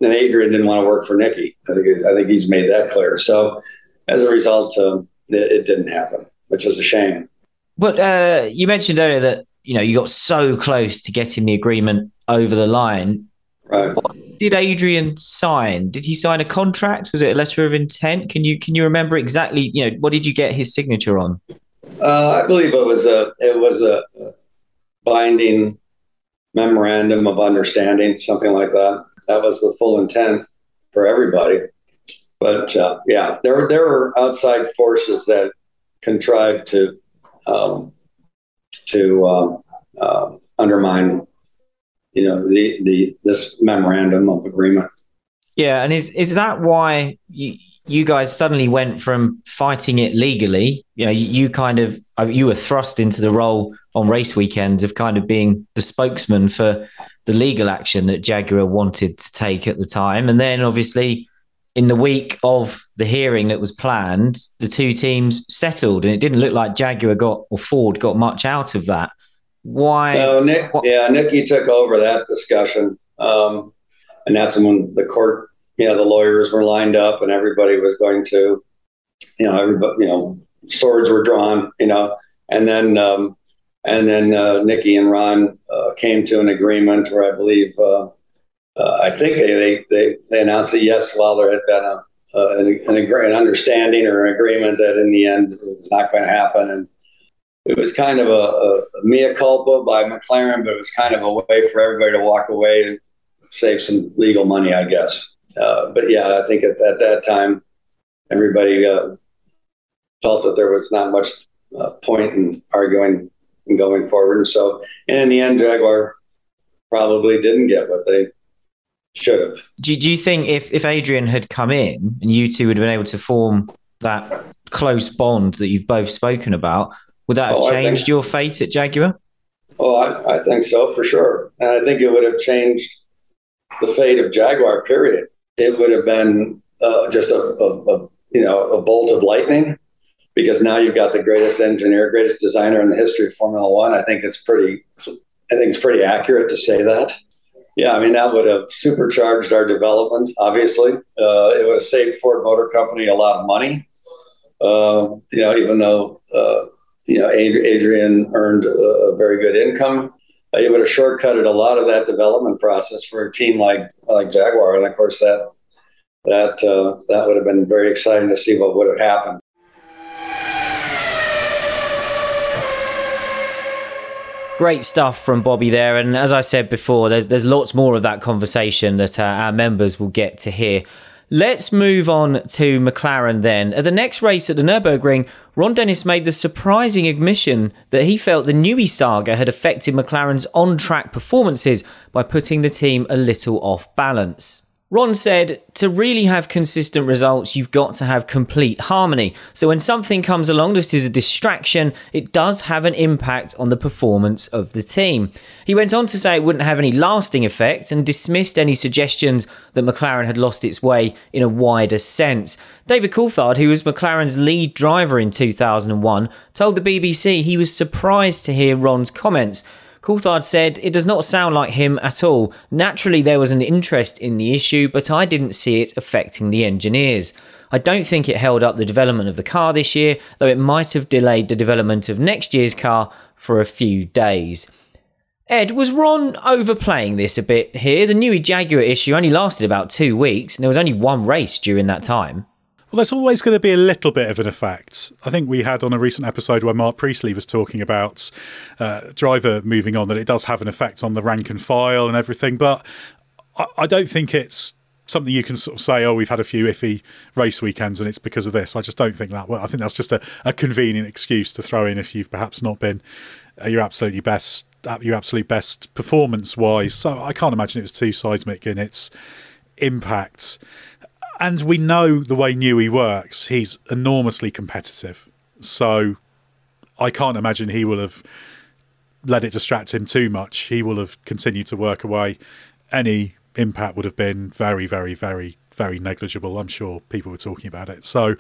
then Adrian didn't want to work for Niki. I think I think he's made that clear. So as a result, um, it, it, didn't happen, which is a shame. But uh, you mentioned earlier that you know, you got so close to getting the agreement over the line. Right. What did Adrian sign? Did he sign a contract? Was it a letter of intent? Can you can you remember exactly? You know, what did you get his signature on? Uh, I believe it was a it was a binding memorandum of understanding, something like that. That was the full intent for everybody. But uh, yeah, there there were outside forces that contrived to um, to uh, undermine, you know, the the this memorandum of agreement. Yeah, and is is that why you you guys suddenly went from fighting it legally? You know, you, you kind of you were thrust into the role on race weekends of kind of being the spokesman for the legal action that Jaguar wanted to take at the time, and then obviously in the week of the hearing that was planned, the two teams settled, and it didn't look like Jaguar got or Ford got much out of that. Why? No, Nick. What, yeah, Niki took over that discussion, um, and that's when the court, you know, the lawyers were lined up, and everybody was going to, you know, everybody, you know, swords were drawn, you know, and then. Um, and then uh, Niki and Ron uh, came to an agreement where I believe uh, uh, I think they, they, they announced that yes, while there had been a, uh, an, an, an, understanding or an agreement that in the end it was not going to happen. And it was kind of a, a, a mea culpa by McLaren, but it was kind of a way for everybody to walk away and save some legal money, I guess. Uh, but yeah, I think at, at that time, everybody felt that there was not much point in arguing and going forward. And so, and in the end, Jaguar probably didn't get what they should have. Do, do you think if, if Adrian had come in and you two would have been able to form that close bond that you've both spoken about, would that have oh, changed think, your fate at Jaguar? Oh, I, I think so for sure. And I think it would have changed the fate of Jaguar, period. It would have been uh, just a, a, a, you know a bolt of lightning because now you've got the greatest engineer, greatest designer in the history of Formula One. I think it's pretty I think it's pretty accurate to say that. Yeah, I mean that would have supercharged our development. Obviously, uh, it would have saved Ford Motor Company a lot of money. Uh, you know, even though uh, you know Adrian earned a very good income, uh, it would have shortcutted a lot of that development process for a team like like Jaguar, and of course that that uh, that would have been very exciting to see what would have happened. Great stuff from Bobby there, and as I said before, there's there's lots more of that conversation that uh, our members will get to hear. Let's move on to McLaren then. At the next race at the Nürburgring, Ron Dennis made the surprising admission that he felt the Newey saga had affected McLaren's on track performances by putting the team a little off balance. Ron said, to really have consistent results, you've got to have complete harmony. So when something comes along that is a distraction, it does have an impact on the performance of the team. He went on to say it wouldn't have any lasting effect and dismissed any suggestions that McLaren had lost its way in a wider sense. David Coulthard, who was McLaren's lead driver in 2001, told the BBC he was surprised to hear Ron's comments. Coulthard said, It does not sound like him at all. Naturally, there was an interest in the issue, but I didn't see it affecting the engineers. I don't think it held up the development of the car this year, though it might have delayed the development of next year's car for a few days. Edd, was Ron overplaying this a bit here? The Newey Jaguar issue only lasted about two weeks, and there was only one race during that time. Well, there's always going to be a little bit of an effect. I think we had on a recent episode where Marc Priestley was talking about uh, driver moving on that it does have an effect on the rank and file and everything, but I, I don't think it's something you can sort of say, oh, we've had a few iffy race weekends and it's because of this. I just don't think that. Well, I think that's just a, a convenient excuse to throw in if you've perhaps not been uh, your absolutely best, your absolute best performance wise. So I can't imagine it was too seismic in its impact. And we know the way Newey works. He's enormously competitive. So I can't imagine he will have let it distract him too much. He will have continued to work away. Any impact would have been very, very, very, very negligible. I'm sure people were talking about it. So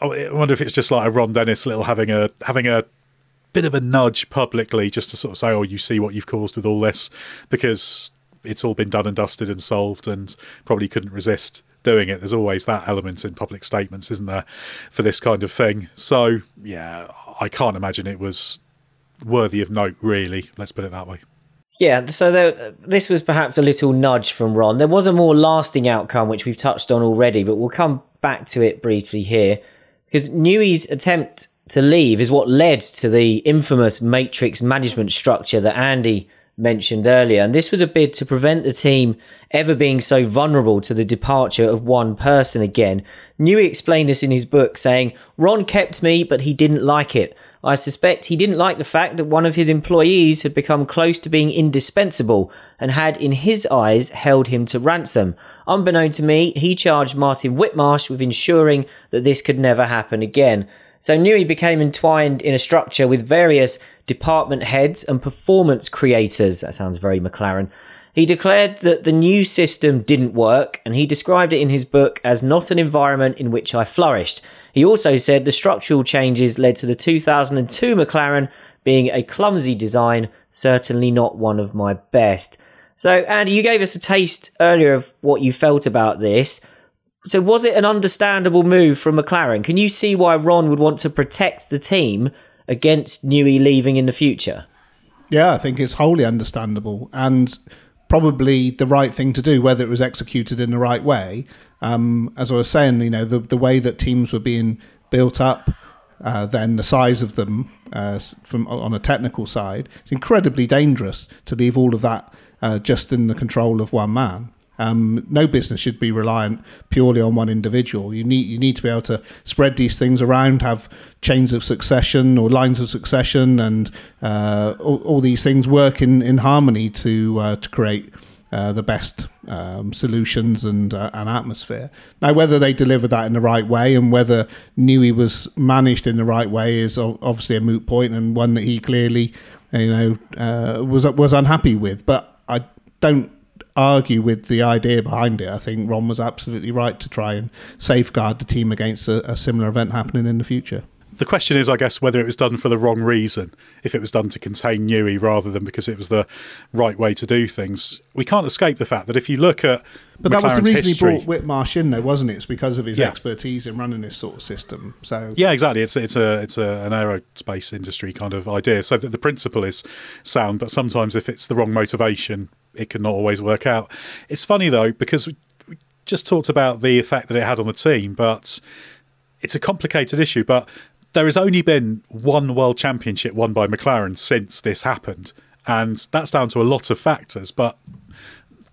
I wonder if it's just like a Ron Dennis little having a having a bit of a nudge publicly just to sort of say, "Oh, you see what you've caused with all this," because it's all been done and dusted and solved, and probably couldn't resist doing it. There's always that element in public statements, isn't there, for this kind of thing? So yeah, I can't imagine it was worthy of note. Really, let's put it that way. Yeah, so there, this was perhaps a little nudge from Ron. There was a more lasting outcome, which we've touched on already, but we'll come back to it briefly here. Because Newey's attempt to leave is what led to the infamous matrix management structure that Andy mentioned earlier. And this was a bid to prevent the team ever being so vulnerable to the departure of one person again. Newey explained this in his book, saying, Ron kept me, but he didn't like it. I suspect he didn't like the fact that one of his employees had become close to being indispensable and had, in his eyes, held him to ransom. Unbeknown to me, he charged Martin Whitmarsh with ensuring that this could never happen again. So Newey became entwined in a structure with various department heads and performance creators. That sounds very McLaren. He declared that the new system didn't work, and he described it in his book as not an environment in which I flourished. He also said the structural changes led to the 2002 McLaren being a clumsy design, certainly not one of my best. So, Andy, you gave us a taste earlier of what you felt about this. So, was it an understandable move from McLaren? Can you see why Ron would want to protect the team against Newey leaving in the future? Yeah, I think it's wholly understandable. And probably the right thing to do, whether it was executed in the right way. Um, as I was saying, you know, the the way that teams were being built up, uh, then the size of them uh, from on a technical side, it's incredibly dangerous to leave all of that uh, just in the control of one man. Um, no business should be reliant purely on one individual. You need you need to be able to spread these things around, have chains of succession or lines of succession, and uh, all, all, these things work in, in harmony to uh, to create uh, the best um, solutions and uh, an atmosphere. Now, whether they deliver that in the right way and whether Newey was managed in the right way is obviously a moot point and one that he clearly, you know, uh, was was unhappy with. But I don't argue with the idea behind it. I think Ron was absolutely right to try and safeguard the team against a, a similar event happening in the future the question is, I guess, whether it was done for the wrong reason, if it was done to contain Newey rather than because it was the right way to do things. We can't escape the fact that if you look at but McLaren's that was the reason history, he brought Whitmarsh in, though, wasn't it? It's because of his yeah. expertise in running this sort of system. So yeah, exactly. It's it's a it's a, an aerospace industry kind of idea. So that the principle is sound, but sometimes if it's the wrong motivation, it can not always work out. It's funny though because we just talked about the effect that it had on the team, but it's a complicated issue. But there has only been one world championship won by McLaren since this happened, and that's down to a lot of factors. But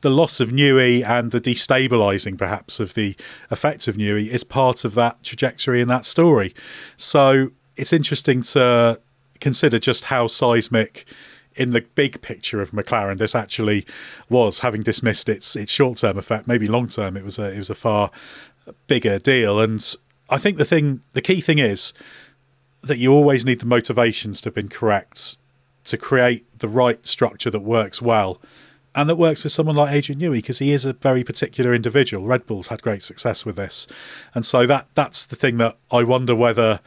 the loss of Newey and the destabilising, perhaps, of the effects of Newey is part of that trajectory and that story. So it's interesting to consider just how seismic in the big picture of McLaren, this actually was, having dismissed its its short term effect, maybe long term, it was a it was a far bigger deal. And I think the thing, the key thing is that you always need the motivations to have been correct to create the right structure that works well. And that works for someone like Adrian Newey because he is a very particular individual. Red Bull's had great success with this, and so that that's the thing that I wonder whether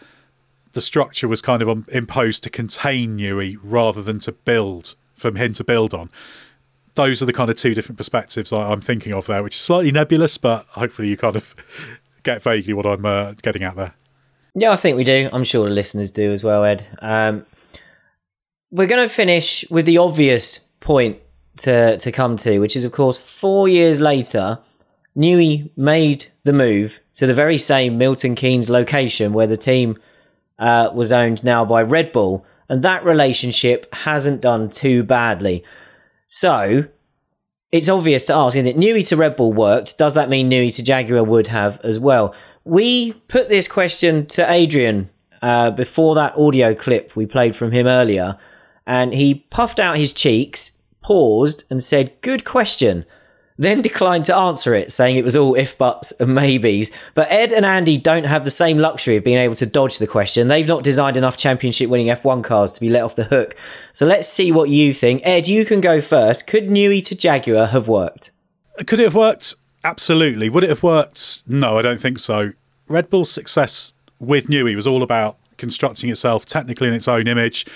the structure was kind of imposed to contain Newey rather than to build from him to build on. Those are the kind of two different perspectives I'm thinking of there, which is slightly nebulous, but hopefully you kind of get vaguely what I'm uh, getting at there. Yeah, I think we do. I'm sure the listeners do as well, Edd. Um, we're going to finish with the obvious point to to come to, which is, of course, four years later, Newey made the move to the very same Milton Keynes location where the team uh, was owned now by Red Bull, and that relationship hasn't done too badly. So, it's obvious to ask, isn't it? Newey to Red Bull worked. Does that mean Newey to Jaguar would have as well? We put this question to Adrian uh, before that audio clip we played from him earlier, and he puffed out his cheeks, paused, and said, Good question then declined to answer it, saying it was all if buts and maybes. But Edd and Andy don't have the same luxury of being able to dodge the question. They've not designed enough championship winning F1 cars to be let off the hook. So let's see what you think. Edd, you can go first. Could Newey to Jaguar have worked? Could it have worked? Absolutely. Would it have worked? No, I don't think so. Red Bull's success with Newey was all about constructing itself technically in its own image,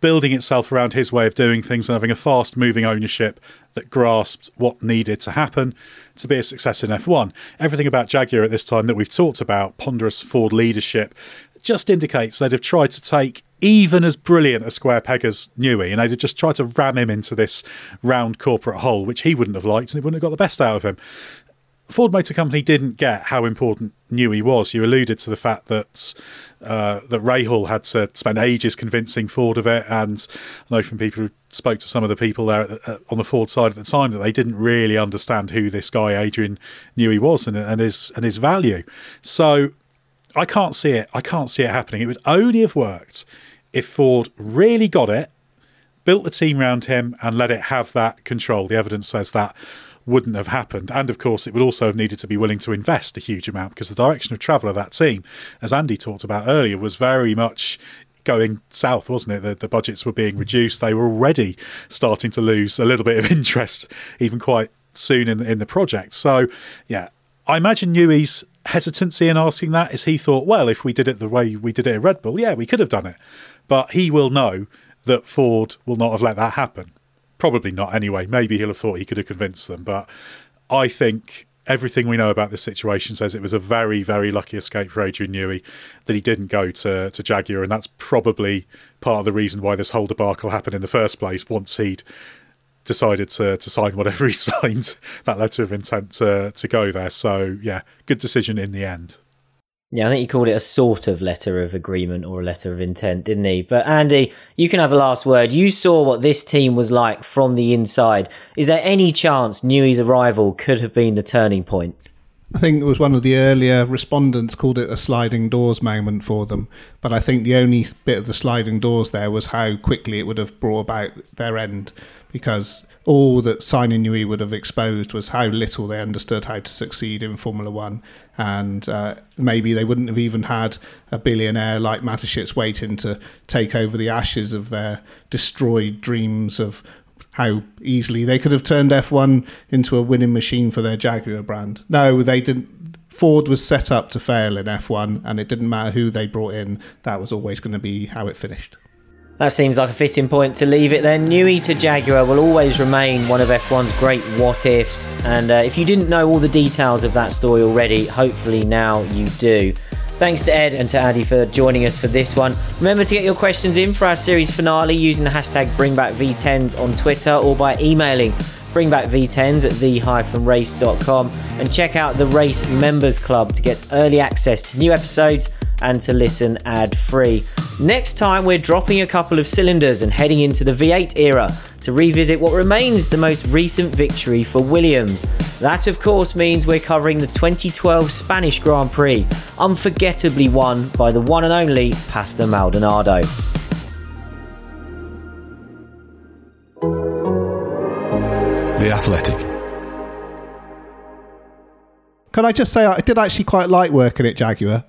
building itself around his way of doing things and having a fast moving ownership that grasped what needed to happen to be a success in F1. Everything about Jaguar at this time that we've talked about, ponderous Ford leadership, just indicates they'd have tried to take even as brilliant a square peg as Newey, and they'd have just tried to ram him into this round corporate hole, which he wouldn't have liked, and it wouldn't have got the best out of him. Ford Motor Company didn't get how important Newey was. You alluded to the fact that uh, that Rahal had to spend ages convincing Ford of it, and I know from people who spoke to some of the people there the, on the Ford side at the time that they didn't really understand who this guy Adrian Newey was and, and his and his value. So I can't see it. I can't see it happening. It would only have worked if Ford really got it, built the team around him, and let it have that control. The evidence says that wouldn't have happened. And of course, it would also have needed to be willing to invest a huge amount because the direction of travel of that team, as Andy talked about earlier, was very much going south, wasn't it? The, the budgets were being reduced. They were already starting to lose a little bit of interest, even quite soon in, in the project. So, yeah, I imagine Newey's hesitancy in asking that is he thought, well, if we did it the way we did it at Red Bull, yeah, we could have done it. But he will know that Ford will not have let that happen. Probably not anyway. Maybe he'll have thought he could have convinced them. But I think everything we know about this situation says it was a very, very lucky escape for Adrian Newey that he didn't go to, to Jaguar. And that's probably part of the reason why this whole debacle happened in the first place once he'd decided to, to sign whatever he signed, that letter of intent to, to go there. So, yeah, good decision in the end. Yeah, I think he called it a sort of letter of agreement or a letter of intent, didn't he? But Andy, you can have a last word. You saw what this team was like from the inside. Is there any chance Newey's arrival could have been the turning point? I think it was one of the earlier respondents called it a sliding doors moment for them. But I think the only bit of the sliding doors there was how quickly it would have brought about their end because all that Newey would have exposed was how little they understood how to succeed in Formula One, and uh, maybe they wouldn't have even had a billionaire like Mateschitz waiting to take over the ashes of their destroyed dreams of how easily they could have turned F1 into a winning machine for their Jaguar brand. No, they didn't. Ford was set up to fail in F1, and it didn't matter who they brought in. That was always going to be how it finished. That seems like a fitting point to leave it then. Newey to Jaguar will always remain one of F1's great what ifs. And uh, if you didn't know all the details of that story already, hopefully now you do. Thanks to Edd and to Andy for joining us for this one. Remember to get your questions in for our series finale using the hashtag BringBackV10s on Twitter or by emailing bringbackv10s at the-race.com and check out the Race Members Club to get early access to new episodes and to listen ad free. Next time, we're dropping a couple of cylinders and heading into the V8 era to revisit what remains the most recent victory for Williams. That, of course, means we're covering the 2012 Spanish Grand Prix, unforgettably won by the one and only Pastor Maldonado. The Athletic. Can I just say I did actually quite like working at Jaguar.